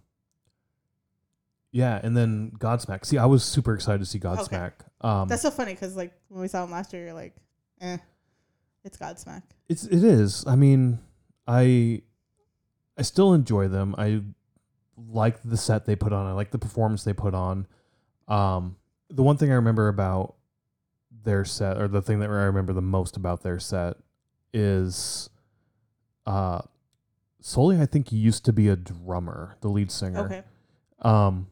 Yeah, and then Godsmack. See, I was super excited to see Godsmack. Um, That's so funny because like when we saw them last year, you're like, eh, it's Godsmack. It's it is. I mean, I I still enjoy them. I like the set they put on. I like the performance they put on. Um, the one thing I remember about their set, or the thing that I remember the most about their set, is uh, Sully. I think he used to be a drummer, the lead singer. Okay. Um,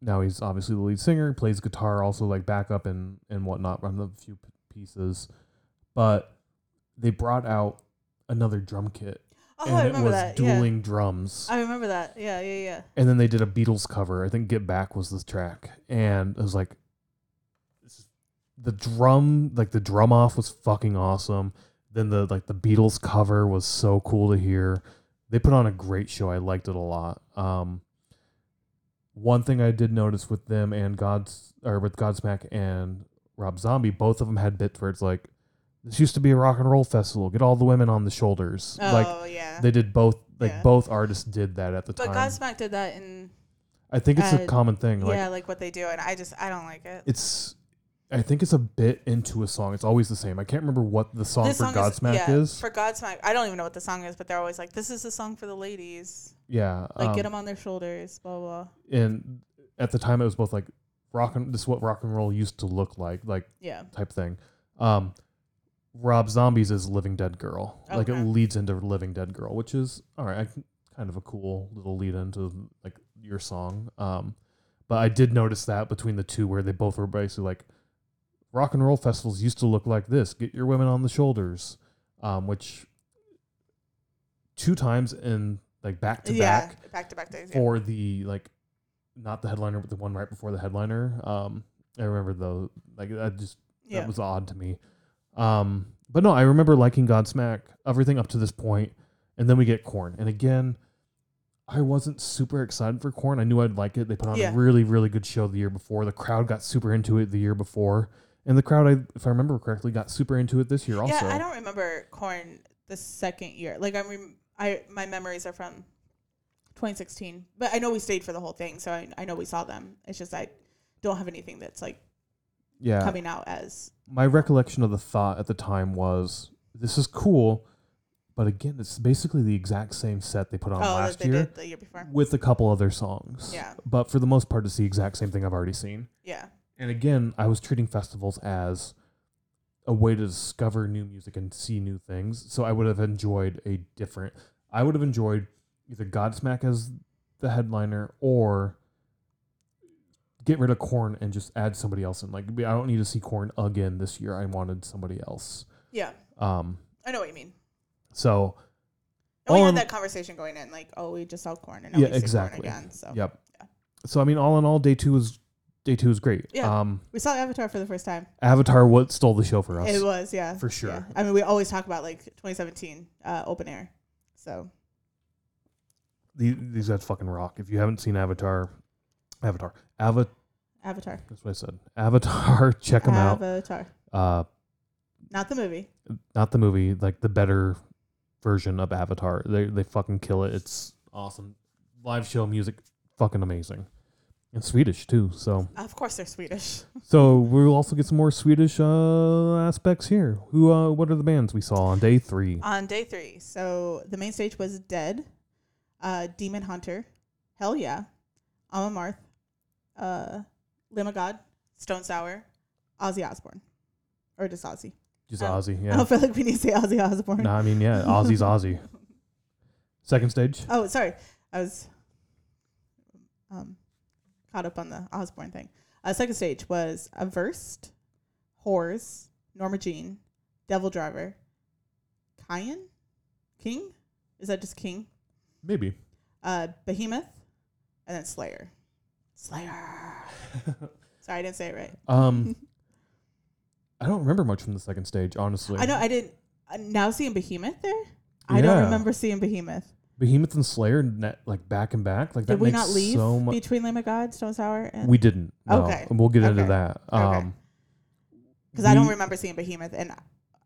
now he's obviously the lead singer, plays guitar, also like backup and and whatnot on the few p- pieces. But they brought out another drum kit, Oh, and I it remember was that. dueling drums. I remember that. Yeah, yeah, yeah. and then they did a Beatles cover. I think "Get Back" was the track, and it was like the drum, like the drum off was fucking awesome. Then the like the Beatles cover was so cool to hear. They put on a great show. I liked it a lot. Um, one thing I did notice with them and God's or with Godsmack and Rob Zombie, both of them had bits where it's like, this used to be a rock and roll festival. Get all the women on the shoulders. Oh, like yeah. they did both Like Yeah. both artists did that at the But time. But Godsmack did that in I think it's a uh, common thing. Like yeah, like what they do, and I just I don't like it. it's I think it's a bit into a song. It's always the same. I can't remember what the song This for song Godsmack yeah, is. For Godsmack, I don't even know what the song is, but they're always like, "This is the song for the ladies." yeah. Like, get um, them on their shoulders, blah blah. and at the time it was both like rock and this is what rock and roll used to look like, like Yeah, type thing. Um Rob Zombies is Living Dead Girl. Like it leads into Living Dead Girl, which is all right, I can, kind of a cool little lead into like your song. Um but I did notice that between the two where they both were basically like rock and roll festivals used to look like this. Get your women on the shoulders. Um which two times in like back to yeah, back back to back days. Yeah. for the like not the headliner but the one right before the headliner um i remember though like that just yeah. that was odd to me um but no i remember liking godsmack everything up to this point and then we get Korn and again i wasn't super excited for Korn i knew i'd like it they put on Yeah. a really really good show the year before the crowd got super into it the year before and the crowd I, if i remember correctly got super into it this year also Yeah, I don't remember Korn the second year. Like I'm, rem- I my memories are from 2016, but I know we stayed for the whole thing, so I, I know we saw them. It's just I don't have anything that's like yeah coming out as my recollection of the thought at the time was this is cool but again it's basically the exact same set they put on oh last they year did the year before. with a couple other songs Yeah. but for the most part it's the exact same thing i've already seen Yeah, and again i was treating festivals as a way to discover new music and see new things so i would have enjoyed a different i would have enjoyed either godsmack as the headliner or get rid of Korn and just add somebody else in like i don't need to see Korn again this year i wanted somebody else yeah, um I know what you mean. so And we had that conversation going in, like, oh, we just saw Korn and now Yeah, we see exactly. Korn again. So yep Yeah. so i mean all in all day two was day two was great Yeah. um we saw Avatar for the first time. avatar what stole the show for us It was, yeah, For sure. yeah. I mean, we always talk about like 2017 uh, open air. So these, these guys fucking rock if you haven't seen avatar avatar Ava, Avatar, that's what i said avatar check them out Avatar, uh not the movie. not the movie like the better version of avatar they, they fucking kill it it's awesome live show music fucking amazing and swedish too so Of course, they're Swedish. So we'll also get some more Swedish uh, aspects here. Who? Uh, what are the bands we saw on day three? on day three. So the main stage was DED, uh, Demon Hunter, Hell Yeah, Amon Amarth, uh, Lamb of God, Stone Sour, Ozzy Osbourne, or just Ozzy. Just um, Ozzy. I don't feel like we need to say Ozzy Osbourne. no, I mean yeah, Ozzy's Ozzy. Second stage. Oh, sorry, I was um, caught up on the Osbourne thing. Uh, second stage was Averst, Whores, Norma Jean, Devil Driver, Kyan, King. Is that just King? Maybe. uh, Behemoth, and then Slayer. Slayer. Sorry, I didn't say it right. um, I don't remember much from the second stage, honestly. I know I didn't. Uh, now seeing Behemoth there, I don't Yeah. remember seeing Behemoth. Behemoth and Slayer net, like back and back. Like that Did we makes not leave so much. between Lamb of God, Stone Sour, and We didn't. No. Okay. And we'll get into Okay. that. Okay. Um, because I don't we- remember seeing Behemoth, and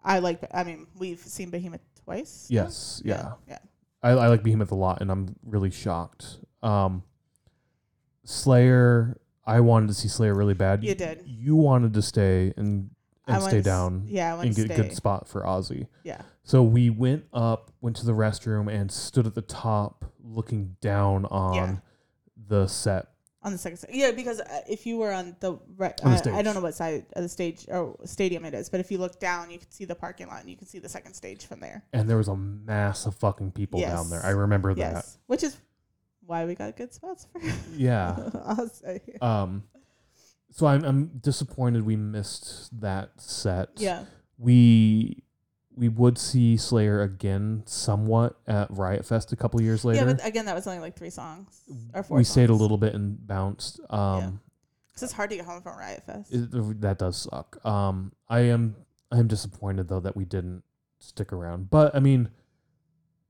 I like. I mean, we've seen Behemoth twice. now? Yes. Yeah. yeah. I, I like Behemoth a lot, and I'm really shocked. Um, Slayer, I wanted to see Slayer really bad. You did. You wanted to stay and and stay s- down Yeah, I want and to get a stay. good spot for Ozzy. Yeah, So we went up, went to the restroom, and stood at the top, looking down on Yeah. the set. on the second stage. Yeah, because uh, if you were on the right, On the I, I stage. don't know what side of the stage or stadium it is, but if you look down, you can see the parking lot and you can see the second stage from there. And there was a mass of fucking people down there. Yes. I remember that. Yes, which is why we got good spots for. Yeah. I'll say. Um, so I'm I'm disappointed we missed that set. Yeah, we we would see Slayer again somewhat at Riot Fest a couple years later. yeah, but again, that was only like three songs or four. we stayed a little bit and bounced. Um, Yeah. 'Cause it's hard to get home from Riot Fest. it- that does suck. Um, I am I am disappointed though that we didn't stick around. But I mean,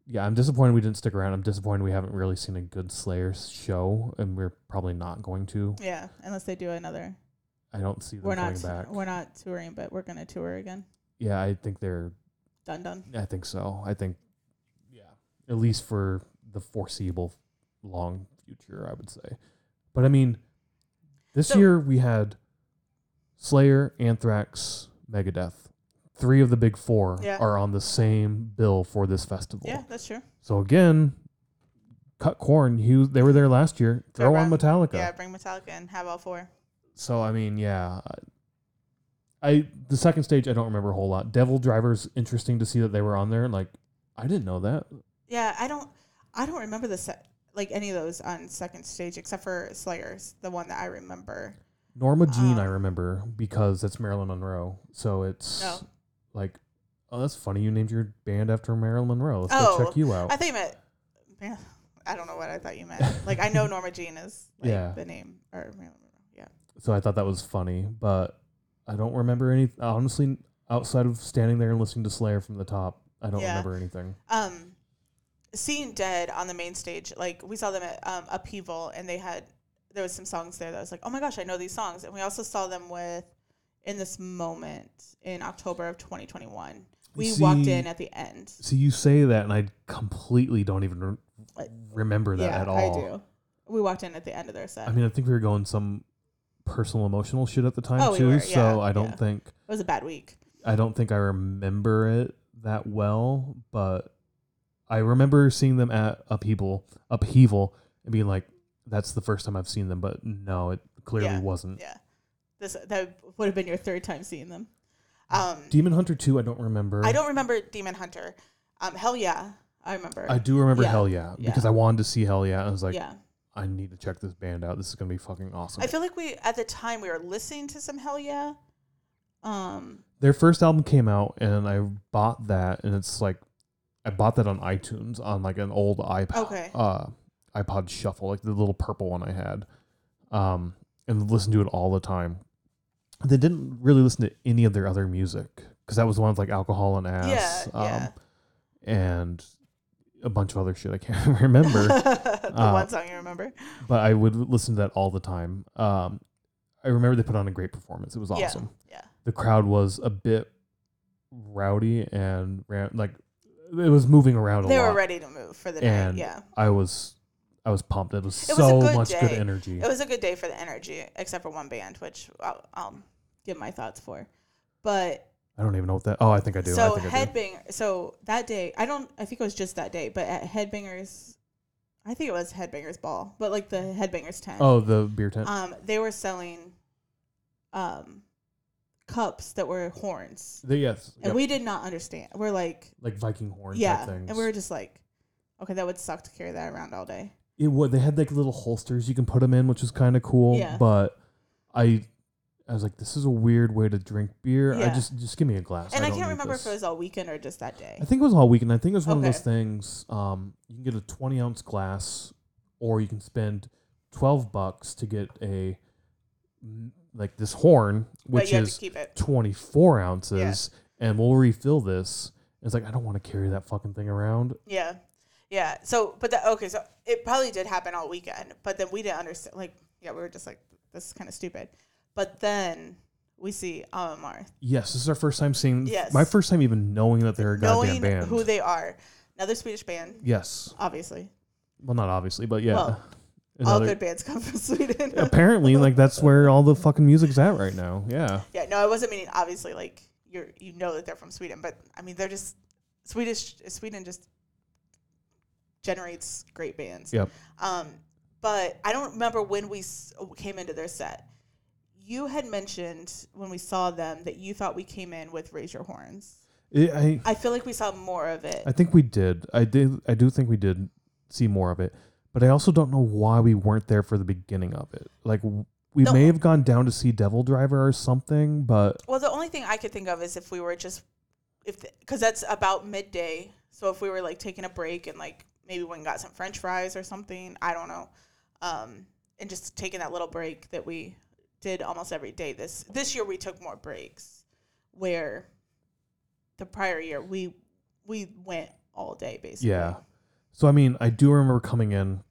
yeah, I'm disappointed we didn't stick around. I'm disappointed we haven't really seen a good Slayer show, and we're probably not going to. yeah, unless they do another. I don't see them We're coming not. back. We're not touring, but we're gonna tour again. yeah, I think they're Done, done. I think so. I think, yeah, at least for the foreseeable long future, I would say. But I mean, this So- year we had Slayer, Anthrax, Megadeth. Three of the big four Yeah. are on the same bill for this festival. Yeah, that's true. So again, cut Korn. He, they were there last year. Throw on. Metallica. Yeah, bring Metallica and have all four. So I mean, yeah. I, I the second stage I don't remember a whole lot. Devil Drivers interesting to see that they were on there. Like I didn't know that. Yeah, I don't, I don't remember the set like any of those on second stage except for Slayers, the one that I remember. Norma Jean I Um, remember because it's Marilyn Monroe. So it's Oh. Like oh that's funny you named your band after Marilyn Monroe. Let's Oh, go check you out. I think you meant. I don't know what I thought you meant. Like I know Norma Jean is like Yeah. the name or Marilyn Monroe. Yeah. so I thought that was funny, but I don't remember any honestly outside of standing there and listening to Slayer from the top. I don't Yeah. remember anything. Um, seeing DED on the main stage, like we saw them at um, Upheaval, and they had there was some songs there that was like, oh my gosh, I know these songs, and we also saw them with in this moment in October of 2021. We walked in at the end. So you say that, and I completely don't even re- remember that yeah, at all. I do. We walked in at the end of their set. I mean, I think we were going some personal emotional shit at the time Oh, we too. were, so yeah, I don't yeah. think it was a bad week. I don't think I remember it that well, but I remember seeing them at upheaval, upheaval, and being like, "That's the first time I've seen them." But no, it clearly wasn't. Yeah, this that would have been your third time seeing them. Um, Demon Hunter two, I don't remember. I don't remember Demon Hunter. Um, hell yeah, I remember. I do remember Yeah. Hell Yeah Yeah. because I wanted to see Hell Yeah. I was like, yeah. I need to check this band out. This is gonna be fucking awesome. I feel like we at the time we were listening to some hell yeah. Um Their first album came out, and I bought that, and it's like I bought that on iTunes on like an old iPod, Okay. uh, iPod Shuffle, like the little purple one I had, um, and listened to it all the time. They didn't really listen to any of their other music because that was the one with like alcohol and ass, Yeah, yeah. and a bunch of other shit I can't remember. the Uh, one song you remember. but I would listen to that all the time. Um, I remember they put on a great performance. It was awesome. Yeah. The crowd was a bit rowdy and ran, like it was moving around a They lot. were ready to move for the And night. Yeah. I was, I was pumped. It was It was so good much good day. energy. It was a good day for the energy, except for one band, which I'll, I'll give my thoughts for. But I don't even know what that. Oh, I think I do. I so think I do. So that day, I don't. I think it was just that day, but at Headbangers, I think it was Headbangers Ball, but like the Headbangers tent. Oh, the beer tent. um, they were selling, um, cups that were horns, the, yes, and yep, we did not understand. We're like, like Viking horns. yeah, type things. and we were just like, okay, that would suck to carry that around all day. It would. They had like little holsters you can put them in, which was kind of cool. Yeah. But I, I was like, this is a weird way to drink beer. Yeah. I just, just give me a glass. And I, don't can't remember this. if it was all weekend or just that day. I think it was all weekend. I think it was one of those things. Um, you can get a twenty ounce glass, or you can spend twelve bucks to get a like this horn, which is twenty four ounces, and we'll refill this. It's like I don't want to carry that fucking thing around. Yeah, yeah. So, but that okay. So it probably did happen all weekend, but then we didn't understand. Like, yeah, we were just like, this is kind of stupid. But then we see Amar Yes, this is our first time seeing. Yes. my first time even knowing that they're a goddamn knowing band. who they are. Another Swedish band, yes, obviously. well, not obviously, but yeah. Well, All Another- good bands come from Sweden. apparently, like that's where all the fucking music's at right now. Yeah. yeah, no, I wasn't meaning obviously like you're you know that they're from Sweden, but I mean they're just Swedish. Sweden just generates great bands. Yep. Um, but I don't remember when we s- came into their set. You had mentioned when we saw them that you thought we came in with Raise Your Horns. It, I I feel like we saw more of it. I think we did. I did. I do think we did see more of it, but I also don't know why we weren't there for the beginning of it. Like we No. may have gone down to see Devil Driver or something, but well, the only thing I could think of is if we were just if because that's about midday. So if we were like taking a break and like maybe went and got some French fries or something, I don't know, um, and just taking that little break that we did almost every day. This this year we took more breaks, where the prior year we we went all day basically. Yeah. so I mean, I do remember coming in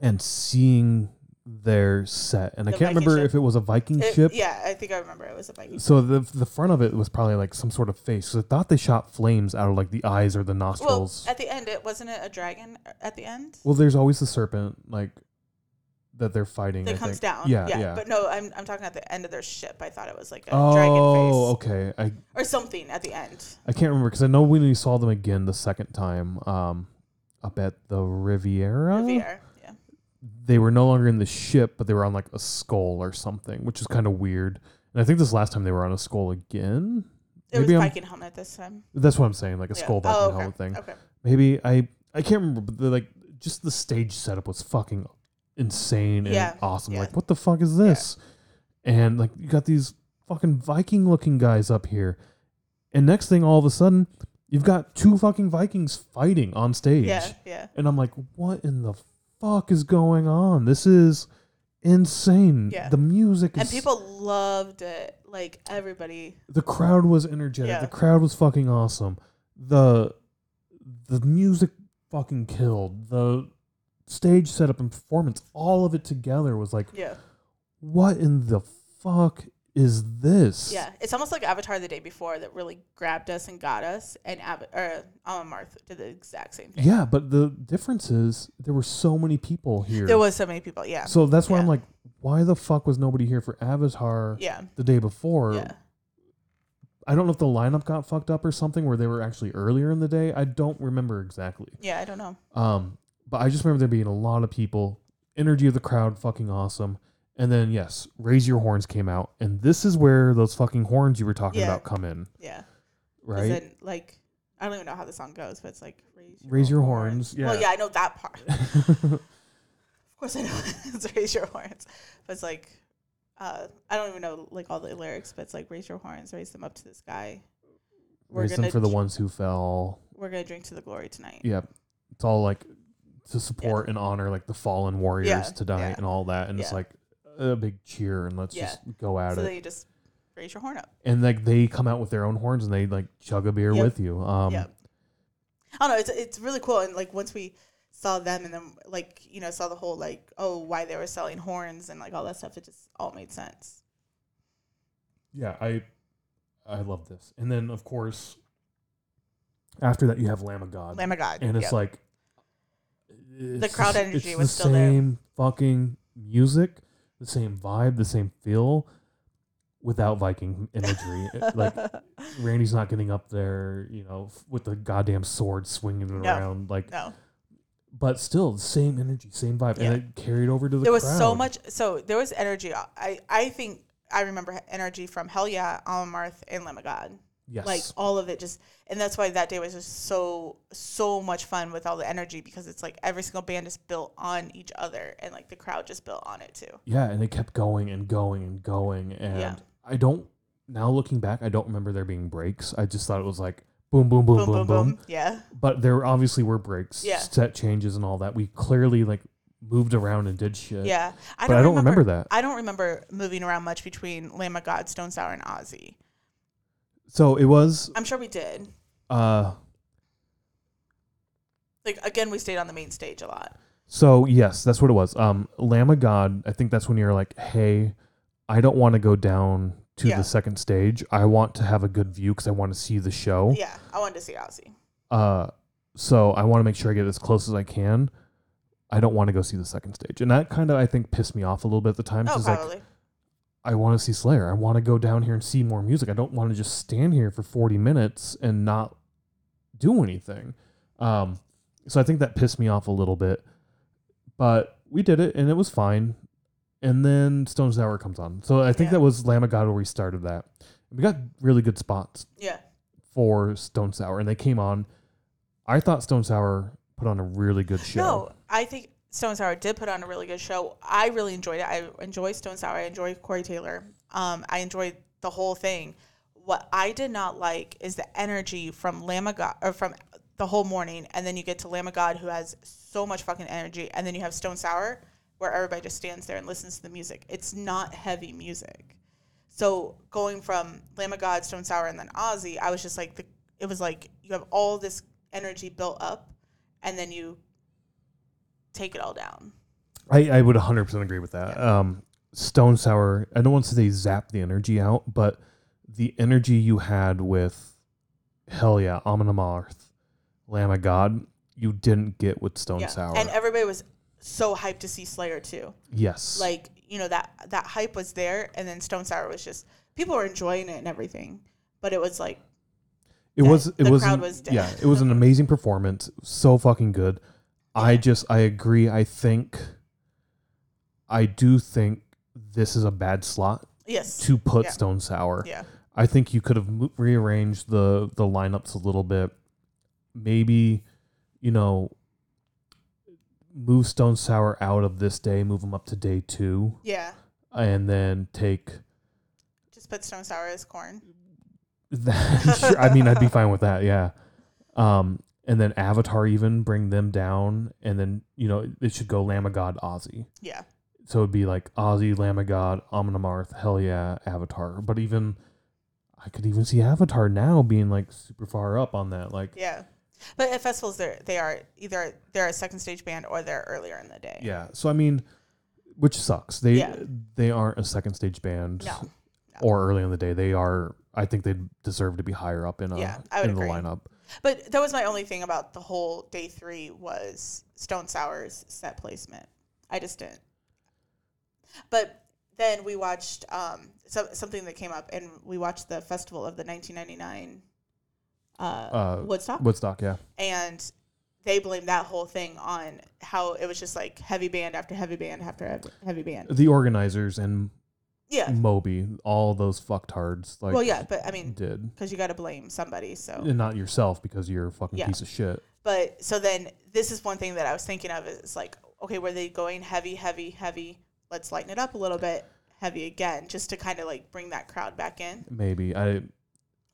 and seeing their set, and I can't Viking remember ship. if it was a Viking It- ship. yeah, I think I remember it was a Viking. So the the front of it was probably like some sort of face. So I thought they shot flames out of like the eyes or the Well, nostrils. at the end, it wasn't it a dragon at the end Well, there's always the serpent like that they're fighting. that I comes think. down. Yeah, yeah. But no, I'm I'm talking at the end of their ship. I thought it was like a oh, dragon face Oh okay. I or something at the end. I can't remember because I know when we saw them again the second time, um, up at the Riviera. Riviera. They were no longer in the ship, but they were on like a skull or something, which is kind of weird. And I think this last time they were on a skull again. It Maybe was I'm- Viking helmet this time. That's what I'm saying, like a Yeah. skull oh, Viking oh, okay. helmet thing. Okay. Maybe I I can't remember, but the, like just the stage setup was fucking insane and Yeah, awesome. yeah. Like, what the fuck is this? And like you got these fucking Viking looking guys up here, and next thing, all of a sudden, you've got two fucking Vikings fighting on stage. Yeah. Yeah. And I'm like, what in the fuck is going on? This is insane. Yeah. The music is And people loved it. Like everybody. the crowd was energetic. Yeah. The crowd was fucking awesome. The the music fucking killed. The stage setup and performance, all of it together was like, Yeah. what in the fuck is this? Yeah. It's almost like Avatar the day before that really grabbed us and got us. And Ab- or Amon Amarth did the exact same thing. Yeah, but the difference is there were so many people here. There was so many people. Yeah. so that's why I'm like, why the fuck was nobody here for Avatar yeah. the day before? Yeah. I don't know if the lineup got fucked up or something where they were actually earlier in the day. I don't remember exactly. Yeah. I don't know. Um, but I just remember there being a lot of people, energy of the crowd, fucking awesome. And then yes, raise your horns came out, and this is where those fucking horns you were talking Yeah. about come in, Yeah. 'Cause right? Then, like, I don't even know how the song goes, but it's like raise your, Raise your horns, Well, yeah. yeah, I know that part. of course, I know it's raise your horns, but it's like, uh, I don't even know like all the lyrics, but it's like raise your horns, raise them up to the sky. We're raise them gonna for the dr- ones who fell. We're gonna drink to the glory tonight. Yeah, it's all like to support and honor like the fallen warriors Yeah, tonight yeah. and all that, and it's Yeah. like a big cheer and let's Yeah. just go at so it. then you just raise your horn up. and like they come out with their own horns and they like chug a beer Yep. with you. Um, yeah. I don't know. It's it's really cool, and like once we saw them, and then like you know saw the whole like oh why they were selling horns and like all that stuff, it just all made sense. yeah, I I love this. And then of course after that you have Lamb of God. Lamb of God, and it's like it's crowd energy was the still there. same fucking music, the same vibe, the same feel without Viking imagery. Like Randy's not getting up there, you know, f- with the goddamn sword swinging it No. around like no. but still the same energy, same vibe Yeah. and it carried over to the there was so much so there was energy i i think i remember energy from hell yeah Amon Amarth, and lamb of god Yes. like all of it just and that's why that day was just so so much fun with all the energy because it's like every single band is built on each other and like the crowd just built on it too Yeah, and it kept going and going and going. And Yeah. I don't now looking back, I don't remember there being breaks. I just thought it was like boom, boom, boom, boom, boom. yeah But there obviously were breaks, Yeah. set changes and all that. We clearly like moved around and did shit. yeah But I don't remember that. i don't remember moving around much between lamb of god stone sour and ozzy So it was i'm sure we did uh like again we stayed on the main stage a lot so yes, that's what it was. Um Lamb of God, I think that's when you're like, Hey, I don't want to go down to Yeah. the second stage. I want to have a good view because I want to see the show. yeah i wanted to see ozzy Uh, so I want to make sure I get as close as I can. I don't want to go see the second stage, and that kind of I think pissed me off a little bit at the time oh because like probably I want to see Slayer. I want to go down here and see more music. I don't want to just stand here for forty minutes and not do anything. Um, so I think that pissed me off a little bit, but we did it and it was fine. And then Stone Sour comes on, so I think Yeah. that was Lamb of God where we started that. We got really good spots yeah for Stone Sour, and they came on. I thought Stone Sour put on a really good show. No, I think Stone Sour did put on a really good show. I really enjoyed it. I enjoy Stone Sour. I enjoy Corey Taylor. Um, I enjoyed the whole thing. What I did not like is the energy from Lamb God, or from the whole morning, and then you get to Lamb God, who has so much fucking energy, and then you have Stone Sour, where everybody just stands there and listens to the music. It's not heavy music. So going from Lamb God, Stone Sour, and then Ozzy, I was just like, the, it was like you have all this energy built up, and then you take it all down. I, I would 100% agree with that. Um, Stone Sour, I don't want to say zap the energy out, but the energy you had with Hell Yeah, Amon Amarth, Lamb of God, you didn't get with Stone yeah. Sour. And everybody was so hyped to see Slayer too. yes. Like you know that that hype was there, and then Stone Sour was just people were enjoying it and everything, but it was like it dead. was, it The was, crowd was dead. yeah, it was an amazing performance. So fucking good. I just, I agree. I think, I do think this is a bad slot yes, to put Yeah. Stone Sour. yeah, I think you could have rearranged the the lineups a little bit. Maybe, you know, move Stone Sour out of this day, move them up to day two, yeah. and then take Just put Stone Sour as Korn. that. sure, I mean, I'd be fine with that. Yeah. Um, and then Avatar even bring them down, and then you know it should go Lamb of God, Ozzy. Yeah, So it'd be like Ozzy, Lamb of God, Amon Amarth, Hell yeah, Avatar. But even I could even see Avatar now being like super far up on that. Like yeah. But at festivals, they they are either they're a second stage band or they're earlier in the day. yeah. So I mean, which sucks. They Yeah. they aren't a second stage band No. no. or early in the day. They are. I think they deserve to be higher up in a Yeah, in the lineup. But that was my only thing about the whole day three was Stone Sour's set placement. I just didn't. But then we watched um, so, something that came up, and we watched the festival of the 1999 uh, Uh, Woodstock, Woodstock, yeah. and they blamed that whole thing on how it was just like heavy band after heavy band after heavy, heavy band. The organizers and Yeah. Moby, all those fucktards, like well, yeah, but I mean, did. because you got to blame somebody. So And not yourself because you're a fucking Yeah. piece of shit. But so then this is one thing that I was thinking of is like, okay, were they going heavy, heavy, heavy? Let's lighten it up a little bit, heavy again, just to kind of like bring that crowd back in. Maybe I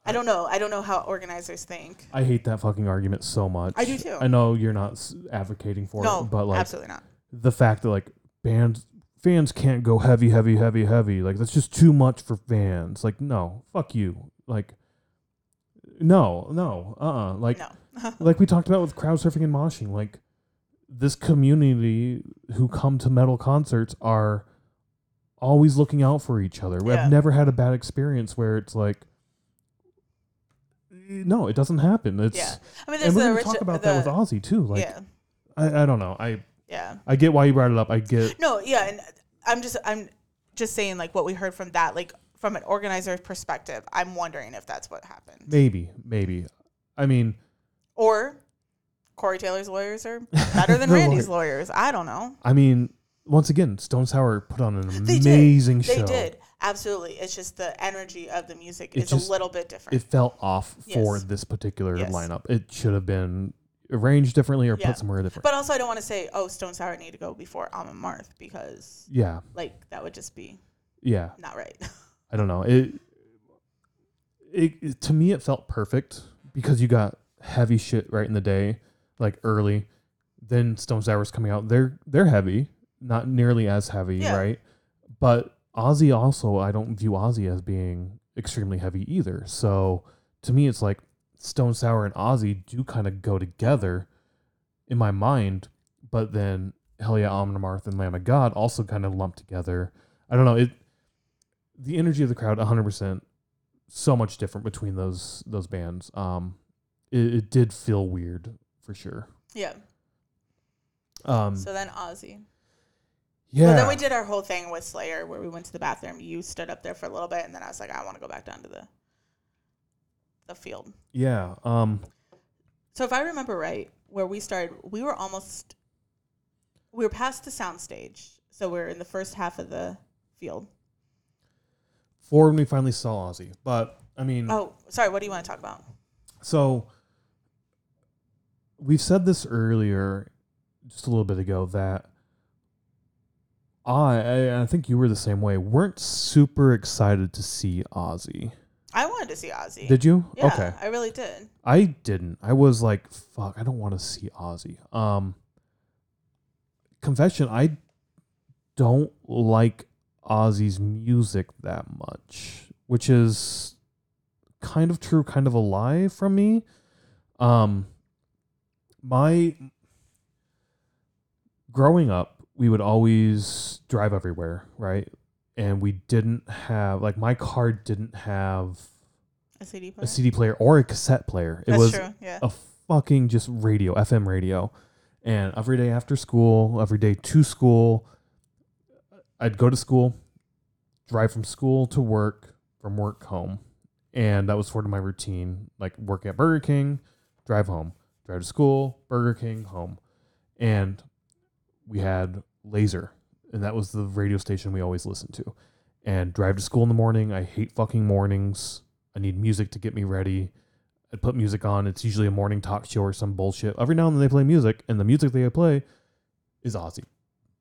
I don't know. I don't know how organizers think. I hate that fucking argument so much. I do too. I know you're not s- advocating for no, it, but like absolutely not. the fact that like bands fans can't go heavy, heavy, heavy, heavy, like that's just too much for fans. Like no, fuck you. Like no, no, uh, uh like no. like we talked about with crowd surfing and moshing, like this community who come to metal concerts are always looking out for each other. Yeah. I've never had a bad experience where it's like no, it doesn't happen. It's yeah. I mean, and there's we're the rich, talk about the, that with Ozzy too. Like yeah, I, I don't know. I yeah. I get why you brought it up. I get No, yeah, and I'm just I'm just saying like what we heard from that, like from an organizer's perspective. I'm wondering if that's what happened, maybe, maybe. I mean, or Corey Taylor's lawyers are better than The Randy's lawyer- lawyers. I don't know. I mean, once again, Stone Sour put on an They did. amazing show. They did absolutely. It's just the energy of the music It is just- a little bit different. It felt off for Yes. this particular Yes. lineup. It should have been arranged differently or Yeah. put somewhere different. but also, I don't want to say, "Oh, Stone Sour need to go before Amon Amarth" because, yeah, like, that would just be yeah. not right. I don't know. It, it it- to me it felt perfect because you got heavy shit right in the day, like early. Then Stone Sour's coming out. They're they're heavy, not nearly as heavy, Yeah. right? But Ozzy also, I don't view Ozzy as being extremely heavy either. So to me, it's like Stone Sour and Ozzy do kind of go together in my mind. But then Hell Yeah, Amon Amarth and Lamb of God also kind of lump together. I don't know. It the energy of the crowd 100% so much different between those those bands um it, it did feel weird for sure yeah. um So then Ozzy. yeah Well, then we did our whole thing with Slayer where we went to the bathroom. You stood up there for a little bit, and then I was like, I want to go back down to the the field. yeah um So if I remember right, where we started, we were almost we were past the sound stage. So we're in the first half of the field. for when we finally saw ozzy but i mean Oh, sorry. What do you want to talk about? so we've said this earlier just a little bit ago that I, I I think you were the same way. weren't super excited to see Ozzy. I wanted to see Ozzy. Did you? yeah, okay. I really did. I didn't. I was like, fuck, I don't want to see Ozzy. Um confession, I don't like Ozzy's music that much, which is kind of true, kind of a lie from me. Um my growing up, we would always drive everywhere, right? And we didn't have like my car didn't have A CD player. a CD player or a cassette player. It That's was true. Yeah. a fucking just radio, FM radio. And every day after school, every day to school, I'd go to school, drive from school to work, from work home. And that was sort of my routine. Like work at Burger King, drive home, drive to school, Burger King, home. And we had Laser, and that was the radio station we always listened to. And drive to school in the morning. I hate fucking mornings. I need music to get me ready. I'd put music on. It's usually a morning talk show or some bullshit. Every now and then they play music, and the music they play is Ozzy.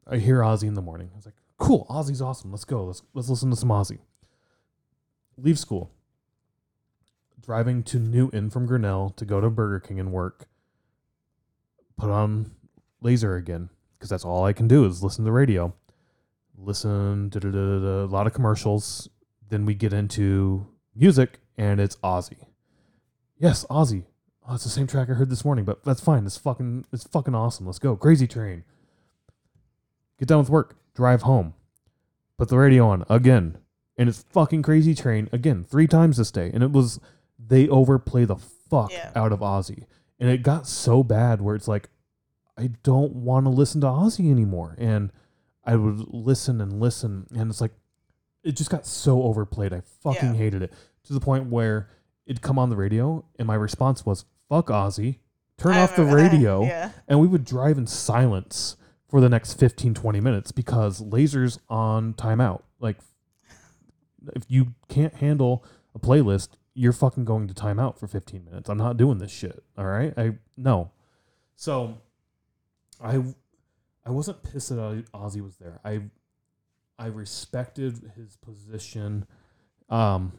I hear Ozzy in the morning. I was like, cool, Ozzy's awesome. Let's go. Let's let's listen to some Ozzy. Leave school. Driving to Newton from Grinnell to go to Burger King and work. Put on Lazer again because that's all I can do is listen to the radio. Listen to a lot of commercials. Then we get into music, and it's Ozzy. Yes, Ozzy. Oh, it's the same track I heard this morning, but that's fine. It's fucking it's fucking awesome. Let's go. Crazy Train. Get done with work. Drive home. Put the radio on again. And it's fucking Crazy Train again, three times this day. And it was they overplay the fuck Yeah. out of Ozzy. And it got so bad where it's like I don't want to listen to Ozzy anymore. And I would listen and listen and it's like it just got so overplayed. I fucking Yeah. hated it. To the point where it'd come on the radio and my response was fuck Ozzy. Turn I off the remember that. radio Yeah. and we would drive in silence for the next 15 20 minutes because Lazer's on timeout like if you can't handle a playlist you're fucking going to timeout for 15 minutes i'm not doing this shit all right i no so i i wasn't pissed that ozzy was there. I i respected his position um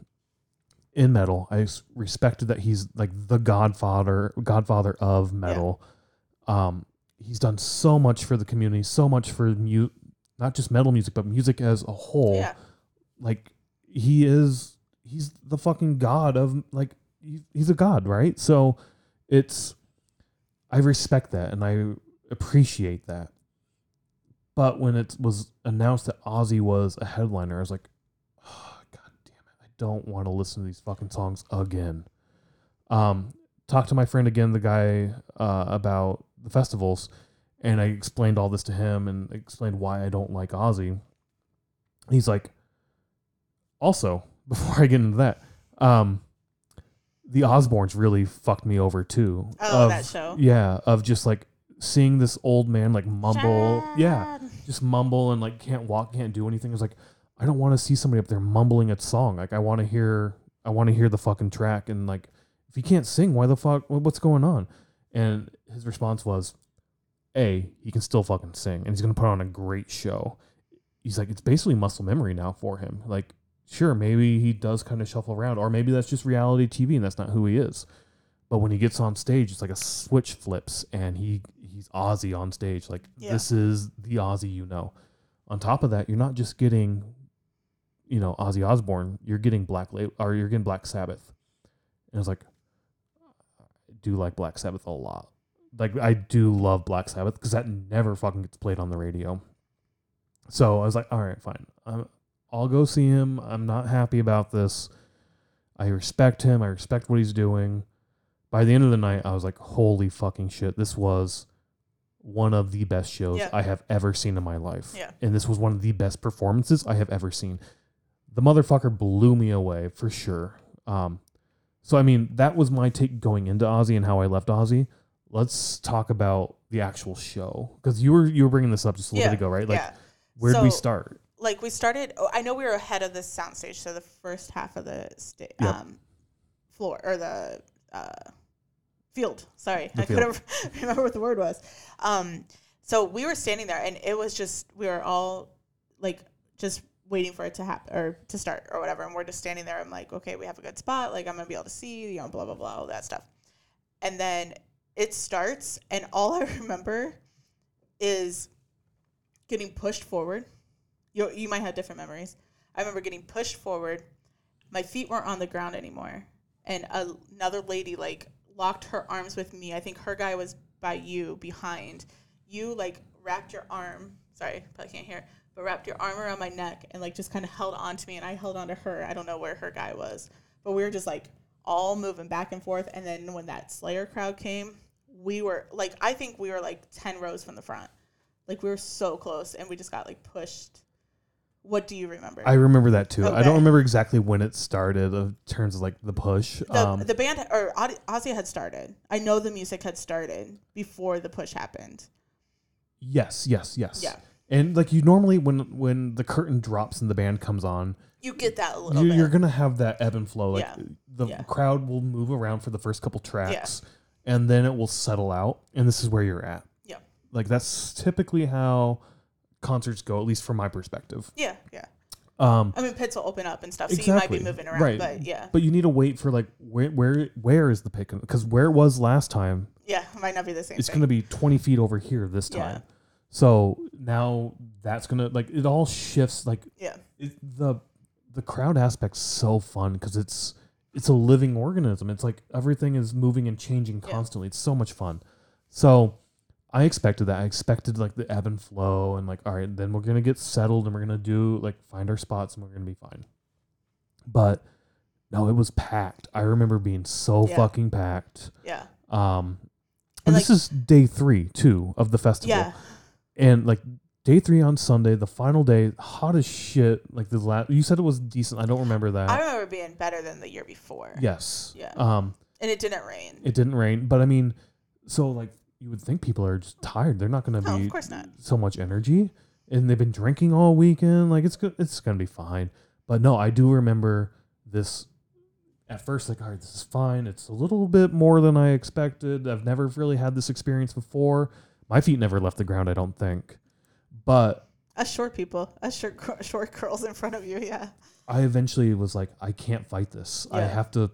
in metal. I respected that he's like the godfather godfather of metal. Um he's done so much for the community so much for mu- not just metal music but music as a whole. Yeah. like he is he's the fucking god of like he, he's a god right? So it's i respect that and i appreciate that but when it was announced that ozzy was a headliner i was like oh, god damn it. I don't want to listen to these fucking songs again. Um talked to my friend again the guy uh, about the festivals and i explained all this to him and explained why i don't like ozzy. He's like also before i get into that um the osbournes really fucked me over too. Oh, of, that show. yeah of just like seeing this old man like mumble. Yeah just mumble and like can't walk can't do anything. It's like i don't want to see somebody up there mumbling a song. Like i want to hear i want to hear the fucking track and like if you can't sing why the fuck what's going on? And his response was a he can still fucking sing and he's gonna put on a great show. He's like it's basically muscle memory now for him. Like sure maybe he does kind of shuffle around or maybe that's just reality tv and that's not who he is. But when he gets on stage it's like a switch flips and he he's ozzy on stage. Like Yeah. this is the ozzy you know. On top of that you're not just getting you know ozzy osbourne you're getting black La- or you're getting black sabbath. And it's like i do like black sabbath a lot. Like i do love black sabbath because that never fucking gets played on the radio. So i was like all right fine. I'm, i'll go see him. I'm not happy about this. I respect him. I respect what he's doing. By the end of the night i was like holy fucking shit this was one of the best shows Yeah. i have ever seen in my life Yeah. and this was one of the best performances i have ever seen the motherfucker blew me away for sure um so i mean that was my take going into ozzy and how i left ozzy let's talk about the actual show because you were you were bringing this up just a little Yeah, bit ago right like yeah. where did we start Like we started. Oh, I know we were ahead of the soundstage, so the first half of the sta- Yep. um, floor or the uh, field. Sorry, The I couldn't remember what the word was. Um, so we were standing there, and it was just we were all like just waiting for it to happen or to start or whatever, and we're just standing there. I'm like, okay, we have a good spot. Like I'm gonna be able to see, you know, blah blah blah, all that stuff. And then it starts, and all I remember is getting pushed forward. You you might have different memories. I remember getting pushed forward. My feet weren't on the ground anymore, and a, another lady like locked her arms with me. I think her guy was by you behind. You like wrapped your arm sorry, probably can't hear, but wrapped your arm around my neck and like just kind of held on to me, and I held on to her. I don't know where her guy was, but we were just like all moving back and forth. And then when that Slayer crowd came, we were like, I think we were like ten rows from the front, like we were so close, and we just got like pushed. What do you remember? I remember that too. I don't remember exactly when it started in terms of like the push. the, um, the band or Ozzy had started. I know the music had started before the push happened. yes, yes, yes. Yeah. And like you normally when when the curtain drops and the band comes on, You get that a little you, you're gonna have that ebb and flow. Like Yeah. the Yeah. crowd will move around for the first couple tracks, and then it will settle out, and this is where you're at. Yeah. Like that's typically how concerts go, at least from my perspective. yeah, yeah. Um, I mean, pits will open up and stuff, so you might be moving around. Right. But yeah, but you need to wait for like where where where is the pick? Because where it was last time, yeah, it might not be the same. it's going to be 20 feet over here this time. Yeah. So now that's going to like it all shifts like yeah, it, the the crowd aspect's so fun because it's it's a living organism. It's like everything is moving and changing Yeah. constantly. It's so much fun. So I expected that. I expected like the ebb and flow and like all right, then we're gonna get settled and we're gonna do like find our spots and we're gonna be fine. But no, it was packed. I remember being so Yeah. fucking packed. yeah, Um, And, and this is day three too of the festival yeah. and like day three on Sunday, the final day, hot as shit. Like the last, you said it was decent. I don't remember that. I remember being better than the year before. yes. Yeah. Um, and it didn't rain. it didn't rain, but I mean, so like you would think people are just tired. They're not going to no, be of course not. so much energy, and they've been drinking all weekend. Like it's good. It's going to be fine. But no, I do remember this. At first, like, all right, this is fine. It's a little bit more than I expected. I've never really had this experience before. My feet never left the ground. I don't think, but Us short people, us short short girls in front of you. Yeah, I eventually was like, I can't fight this. I have to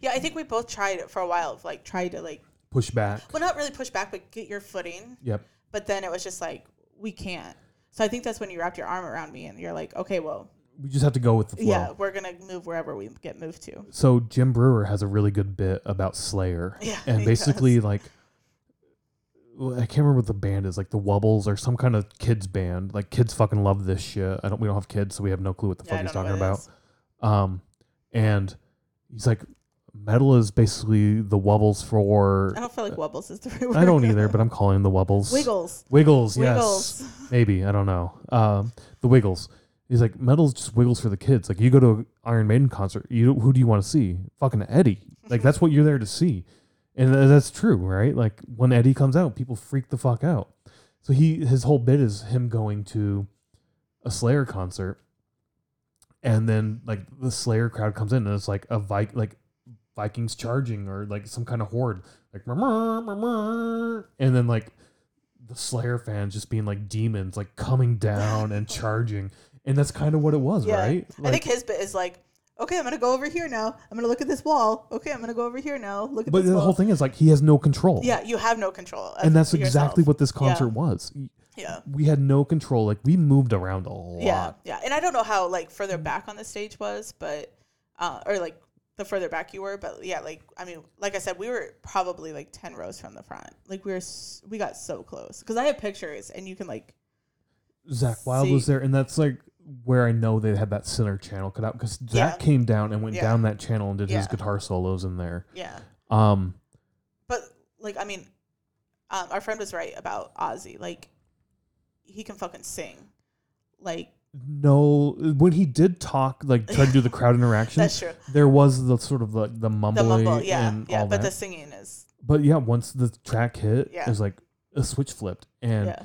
yeah. I think we both tried it for a while. Like tried to like, push back. well, not really push back, but get your footing. Yep. But then it was just like we can't. So I think that's when you wrapped your arm around me and you're like, okay, well, We just have to go with the flow. yeah, we're gonna move wherever we get moved to. So Jim Breuer has a really good bit about Slayer. Yeah, And basically does. like I can't remember what the band is, like the Wubbles or some kind of kids band. Like kids fucking love this shit. I don't we don't have kids, so we have no clue what the Yeah, fuck he's talking about. Um and he's like metal is basically the Wubbles for I don't feel like wobbles is the right word. I don't either, but I'm calling the Wubbles. Wiggles. Wiggles, yes. Wiggles. Maybe I don't know. Um, the Wiggles. He's like metal's just Wiggles for the kids. Like you go to an Iron Maiden concert, you who do you want to see? Fucking Eddie. Like that's what you're there to see, and tha- that's true, right? Like when Eddie comes out, people freak the fuck out. So he his whole bit is him going to a Slayer concert, and then like the Slayer crowd comes in, and it's like a Vi- like Vikings charging or like some kind of horde, like and then like the Slayer fans just being like demons, like coming down and charging, and that's kind of what it was, Yeah. right? I think his bit is like, okay, I'm gonna go over here now. I'm gonna look at this wall. Okay, I'm gonna go over here now. Look at but the wall. whole thing is like he has no control. Yeah, you have no control. and that's yourself. exactly what this concert Yeah. was. Yeah. We had no control. Like we moved around a lot. Yeah, yeah, and I don't know how like further back on the stage was, but uh, or like the further back you were, but yeah, like I mean, like I said, we were probably like ten rows from the front. Like we were, s- we got so close because I have pictures, and you can like, Zakk Wylde was there, and that's like where I know they had that center channel cut out because Zakk Yeah. came down and went Yeah. down that channel and did his guitar solos in there. yeah, Um, but like I mean, um, our friend was right about Ozzy. Like he can fucking sing. Like no, when he did talk, like try to do the crowd interaction, that's true. there was the sort of the the The mumbling mumble, yeah, yeah, but that. the singing is but yeah, once the track hit, Yeah. it was like a switch flipped, and yeah,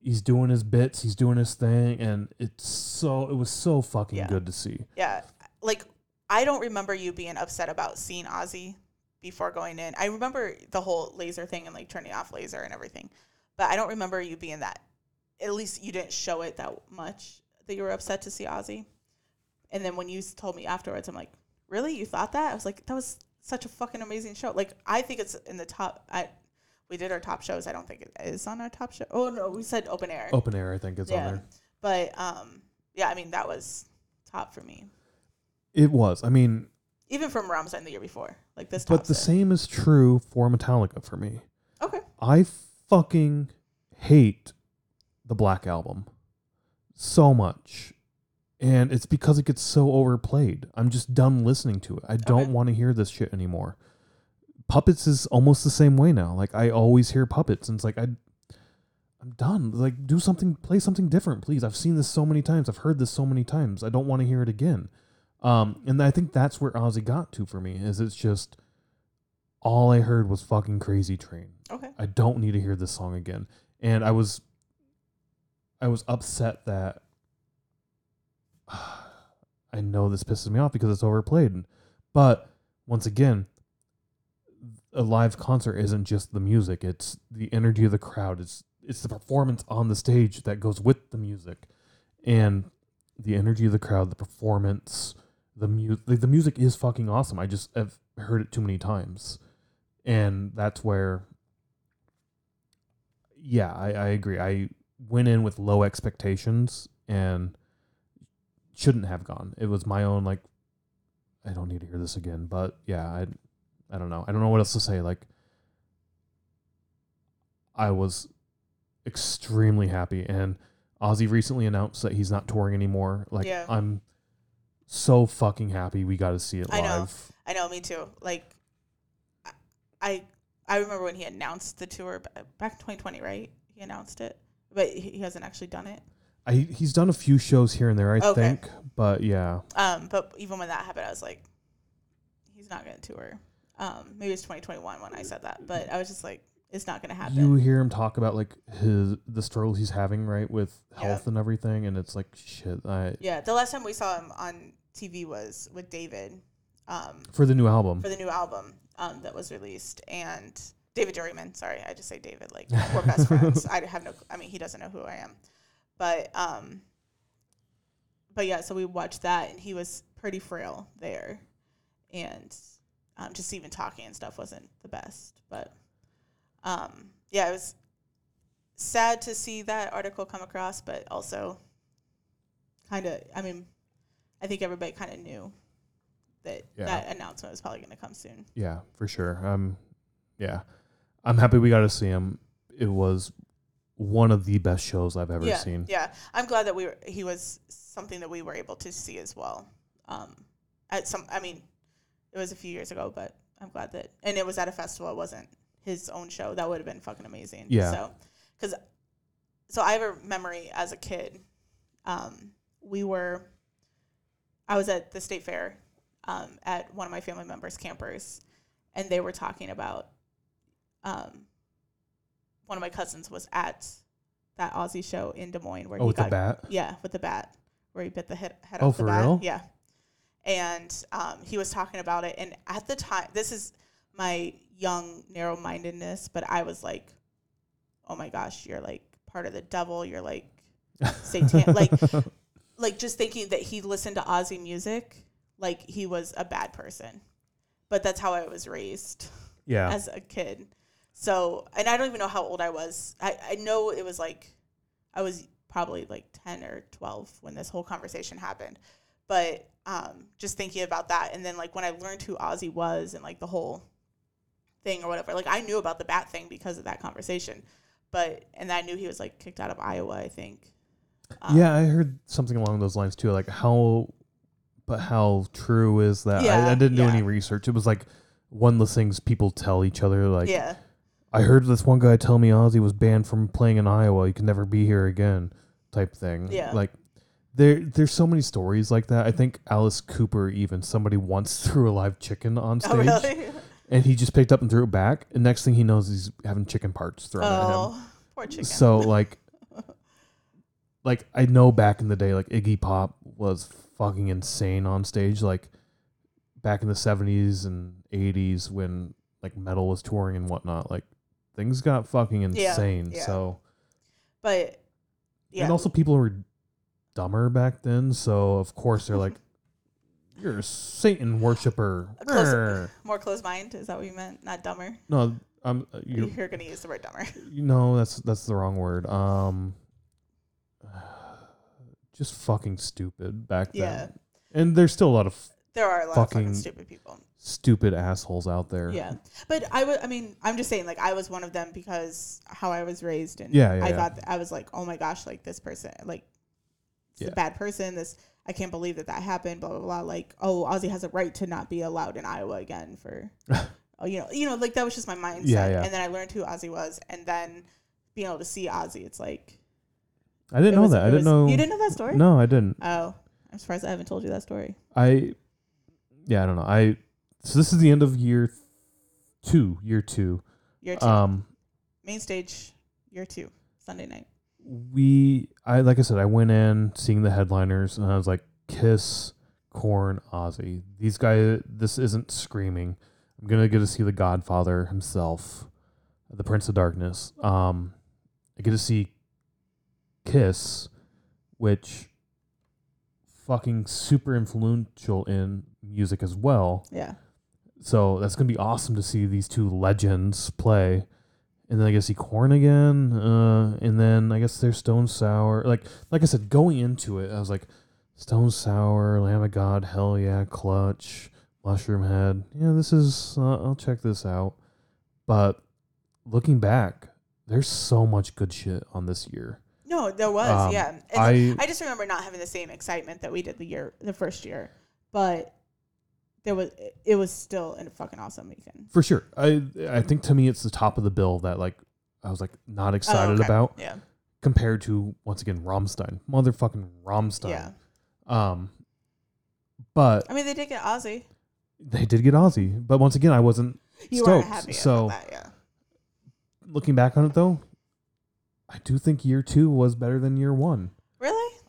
he's doing his bits, he's doing his thing, and it's so it was so fucking Yeah. good to see. yeah. Like I don't remember you being upset about seeing Ozzy before going in. I remember the whole Lazer thing and like turning off Lazer and everything, but I don't remember you being that. At least you didn't show it that much that you were upset to see Ozzy. And then when you told me afterwards, I'm like, really? You thought that? I was like, that was such a fucking amazing show. Like I think it's in the top. I we did our top shows. I don't think it is on our top show. Oh no, we said open air. Open air, I think, is on there. but um, yeah. I mean that was top for me. It was. I mean, Even from Rammstein the year before, like this. but the same is true for Metallica for me. Okay. I fucking hate the Black Album so much. And it's because it gets so overplayed. I'm just done listening to it. I don't Okay. want to hear this shit anymore. Puppets is almost the same way now. Like I always hear puppets and it's like I I'm done. Like do something play something different, please. I've seen this so many times. I've heard this so many times. I don't want to hear it again. Um and I think that's where Ozzy got to for me is it's just all I heard was fucking Crazy Train. Okay. I don't need to hear this song again. And I was I was upset that I know this pisses me off because it's overplayed. But once again, a live concert isn't just the music, it's the energy of the crowd. It's it's the performance on the stage that goes with the music. And the energy of the crowd, the performance, the music the music is fucking awesome. I just have heard it too many times. And that's where yeah, I, I agree. I went in with low expectations and shouldn't have gone. It was my own like I don't need to hear this again. But yeah, I I don't know. I don't know what else to say. Like I was extremely happy and Ozzy recently announced that he's not touring anymore. Like Yeah. I'm so fucking happy we got to see it live. I know. I know, me too. Like, I I remember when he announced the tour back in 2020, right? He announced it, but he hasn't actually done it. I he's done a few shows here and there, I Okay. think. But yeah. Um, but even when that happened, I was like, he's not going to tour. Um, maybe it's 2021 when I said that, but I was just like, it's not going to happen. You hear him talk about like his the struggles he's having, right, with Yeah. health and everything, and it's like shit. I yeah, the last time we saw him on TV was with David um, for the new album. for the new album um, that was released, and David Juryman. Sorry, I just say David. Like we're best friends. I have no. I mean, he doesn't know who I am, but um, but yeah. So we watched that, and he was pretty frail there, and um, just even talking and stuff wasn't the best. But um, yeah, it was sad to see that article come across, but also kind of. I mean, I think everybody kind of knew that Yeah. that announcement was probably going to come soon. yeah, for sure. Um, yeah, I'm happy we got to see him. It was one of the best shows I've ever yeah, seen. Yeah, I'm glad that we were. He was something that we were able to see as well. Um, at some, I mean, it was a few years ago, but I'm glad that, and it was at a festival. It wasn't his own show. That would have been fucking amazing. Yeah. So, because, so I have a memory as a kid. Um, we were, I was at the state fair, um, at one of my family members' campers, and they were talking about, um, one of my cousins was at that Ozzy show in Des Moines where Oh, he got the bat. yeah with the bat where he bit the head, head Oh, off the bat. real? Yeah, and um, he was talking about it, and at the time, this is my young narrow mindedness, but I was like, oh my gosh, you're like part of the devil. You're like Satan, like like just thinking that he listened to Ozzy music, like he was a bad person. But that's how I was raised yeah, as a kid. So, and I don't even know how old I was. I, I know it was like, I was probably like 10 or 12 when this whole conversation happened. But um, just thinking about that. And then, like, when I learned who Ozzy was and like the whole thing or whatever, like, I knew about the bat thing because of that conversation. But, and I knew he was like kicked out of Iowa, I think. Um, yeah. I heard something along those lines too. Like how, but how true is that? I, I didn't do yeah. any research. It was like one of the things people tell each other. Like, yeah. I heard this one guy tell me Ozzy was banned from playing in Iowa. You can never be here again, type thing. Yeah. Like there, there's so many stories like that. I think Alice Cooper even somebody once threw a live chicken on stage, Oh, really? and he just picked up and threw it back. And next thing he knows, he's having chicken parts thrown at him. oh, poor chicken. So like, like I know back in the day, like Iggy Pop was fucking insane on stage. Like back in the seventies and eighties when like metal was touring and whatnot. Like things got fucking Yeah, insane. yeah. So but, yeah. and also people were dumber back then. So of course they're like, you're a Satan worshiper. Close- Grr." more closed mind. Is that what you meant? Not dumber? No, I'm uh, You're, you're going to use the word dumber. No, that's that's the wrong word. Um, just fucking stupid back then. Yeah. And there's still a lot of There are a lot of fucking Fucking- stupid people. Stupid assholes out there. Yeah, but I would. I mean, I'm just saying, like, I was one of them because how I was raised, and Yeah, yeah, I yeah. thought I was like, oh my gosh, like this person, like, it's Yeah. a bad person. This I can't believe that that happened. Blah blah blah. Like, oh, Ozzy has a right to not be allowed in Iowa again for, oh, you know, you know, like that was just my mindset. Yeah, yeah. And then I learned who Ozzy was, and then being able to see Ozzy, it's like I didn't know was- that. I didn't was- know. You didn't know that story? No, I didn't. Oh, I'm surprised I haven't told you that story. I, yeah, I don't know. I so this is the end of year two. Year two. Year two, Um, main stage, year two, Sunday night. we I like I said, I went in seeing the headliners and I was like, Kiss, Korn, Ozzy. These guys. This isn't screaming. I'm gonna get to see the Godfather himself, the Prince of Darkness. Um, I get to see Kiss, which fucking super influential in music as well. Yeah. So that's gonna be awesome to see these two legends play. And then I guess see Korn again. Uh, and then I guess there's Stone Sour. Like like I said, going into it, I was like, Stone Sour, Lamb of God, hell yeah, Clutch, Mushroomhead. Yeah, this is. Uh, I'll check this out. But looking back, there's so much good shit on this year. No, there was, Um, yeah. And I I just remember not having the same excitement that we did the year, the first year, but there was it was still a fucking awesome weekend. for sure. I I think to me it's the top of the bill that like I was like not excited Oh, okay. about. Yeah, compared to once again Rammstein, motherfucking Rammstein. yeah. Um, but I mean, they did get Ozzy. they did get Ozzy. But once again, I wasn't You stoked. happy so about that, yeah. looking back on it though, I do think year two was better than year one.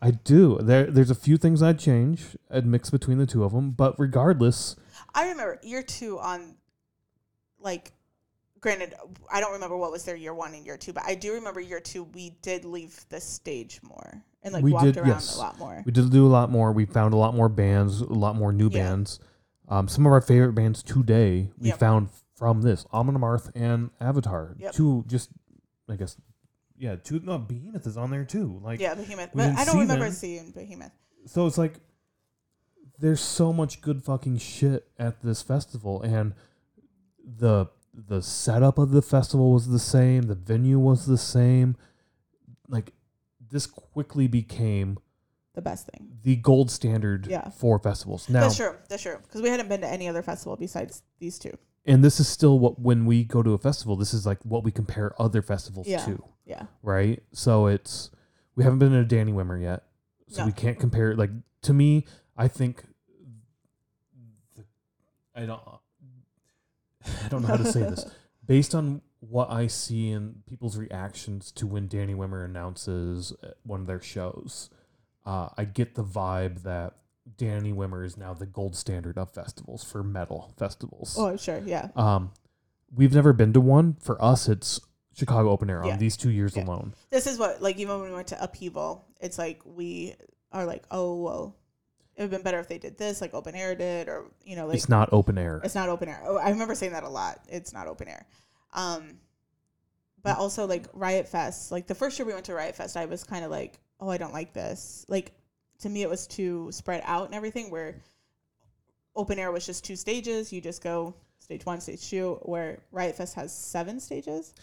I do. There, there's a few things I'd change. I'd mix between the two of them. But regardless, I remember year two on, like, granted, I don't remember what was their year one and year two, but I do remember year two. We did leave the stage more and like We walked did, around yes. a lot more. we did do a lot more. We found a lot more bands, a lot more new Yeah. bands. Um, some of our favorite bands today we Yep. found from this Amon Amarth and Avatar. Yep. Two just, I guess, yeah, two. No, Behemoth is on there too. Like, yeah, Behemoth. But I don't remember them. seeing Behemoth. so it's like there's so much good fucking shit at this festival, and the the setup of the festival was the same. The venue was the same. Like, this quickly became The best thing. the gold standard Yeah. for festivals. Now, That's true. That's true. Because we hadn't been to any other festival besides these two. And this is still what when we go to a festival this is like what we compare other festivals Yeah. to Yeah. right so it's we haven't been to danny wimmer yet so No. we can't compare like to me i think the, i don't i don't know how to say this based on what i see in people's reactions to when danny wimmer announces uh, one of their shows uh, i get the vibe that danny wimmer is now the gold standard of festivals for metal festivals Oh, sure. Yeah. um, we've never been to one. For us, it's Chicago Open Air Yeah. on these two years Yeah. alone. This is what, like, even when we went to Upheaval, it's like we are like, oh, well, it would have been better if they did this, like open air did, or, you know, like, it's not open air. it's not open air. Oh, I remember saying that a lot. It's not open air. Um, but also, like, Riot Fest, like, the first year we went to Riot Fest, I was kind of like, oh, I don't like this. Like, to me, it was too spread out and everything, where open air was just two stages. You just go stage one, stage two, where Riot Fest has seven stages.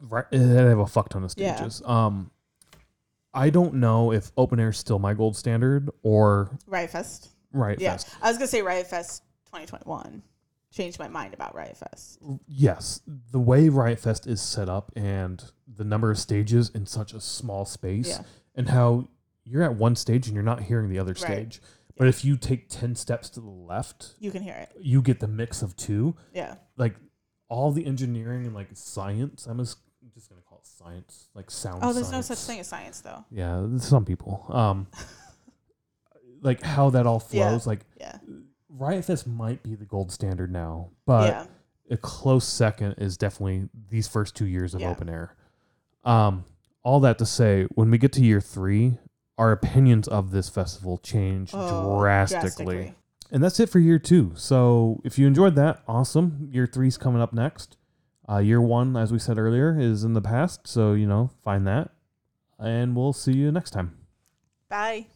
Right, they have a fuck ton of stages Yeah. Um, I don't know if open air is still my gold standard or Riot Fest. Riot Yeah, Fest. I was gonna say Riot Fest 2021. Changed my mind about Riot Fest. Yes, the way Riot Fest is set up and the number of stages in such a small space, Yeah, and how you're at one stage and you're not hearing the other Right. stage. But if you take ten steps to the left, you can hear it. you get the mix of two. Yeah, like all the engineering and like science. I'm just, I'm just gonna call it science, like sound. Oh, there's no such thing as science, though. Yeah, some people. Um, like how that all Yeah. flows. Like Yeah, Riot Fest might be the gold standard now, but yeah, a close second is definitely these first two years of Yeah. open air. Um, all that to say, when we get to year three, our opinions of this festival change Oh, drastically. And that's it for year two. So if you enjoyed that, awesome. Year three's coming up next. Uh, year one, as we said earlier, is in the past. So, you know, find that. And we'll see you next time. Bye.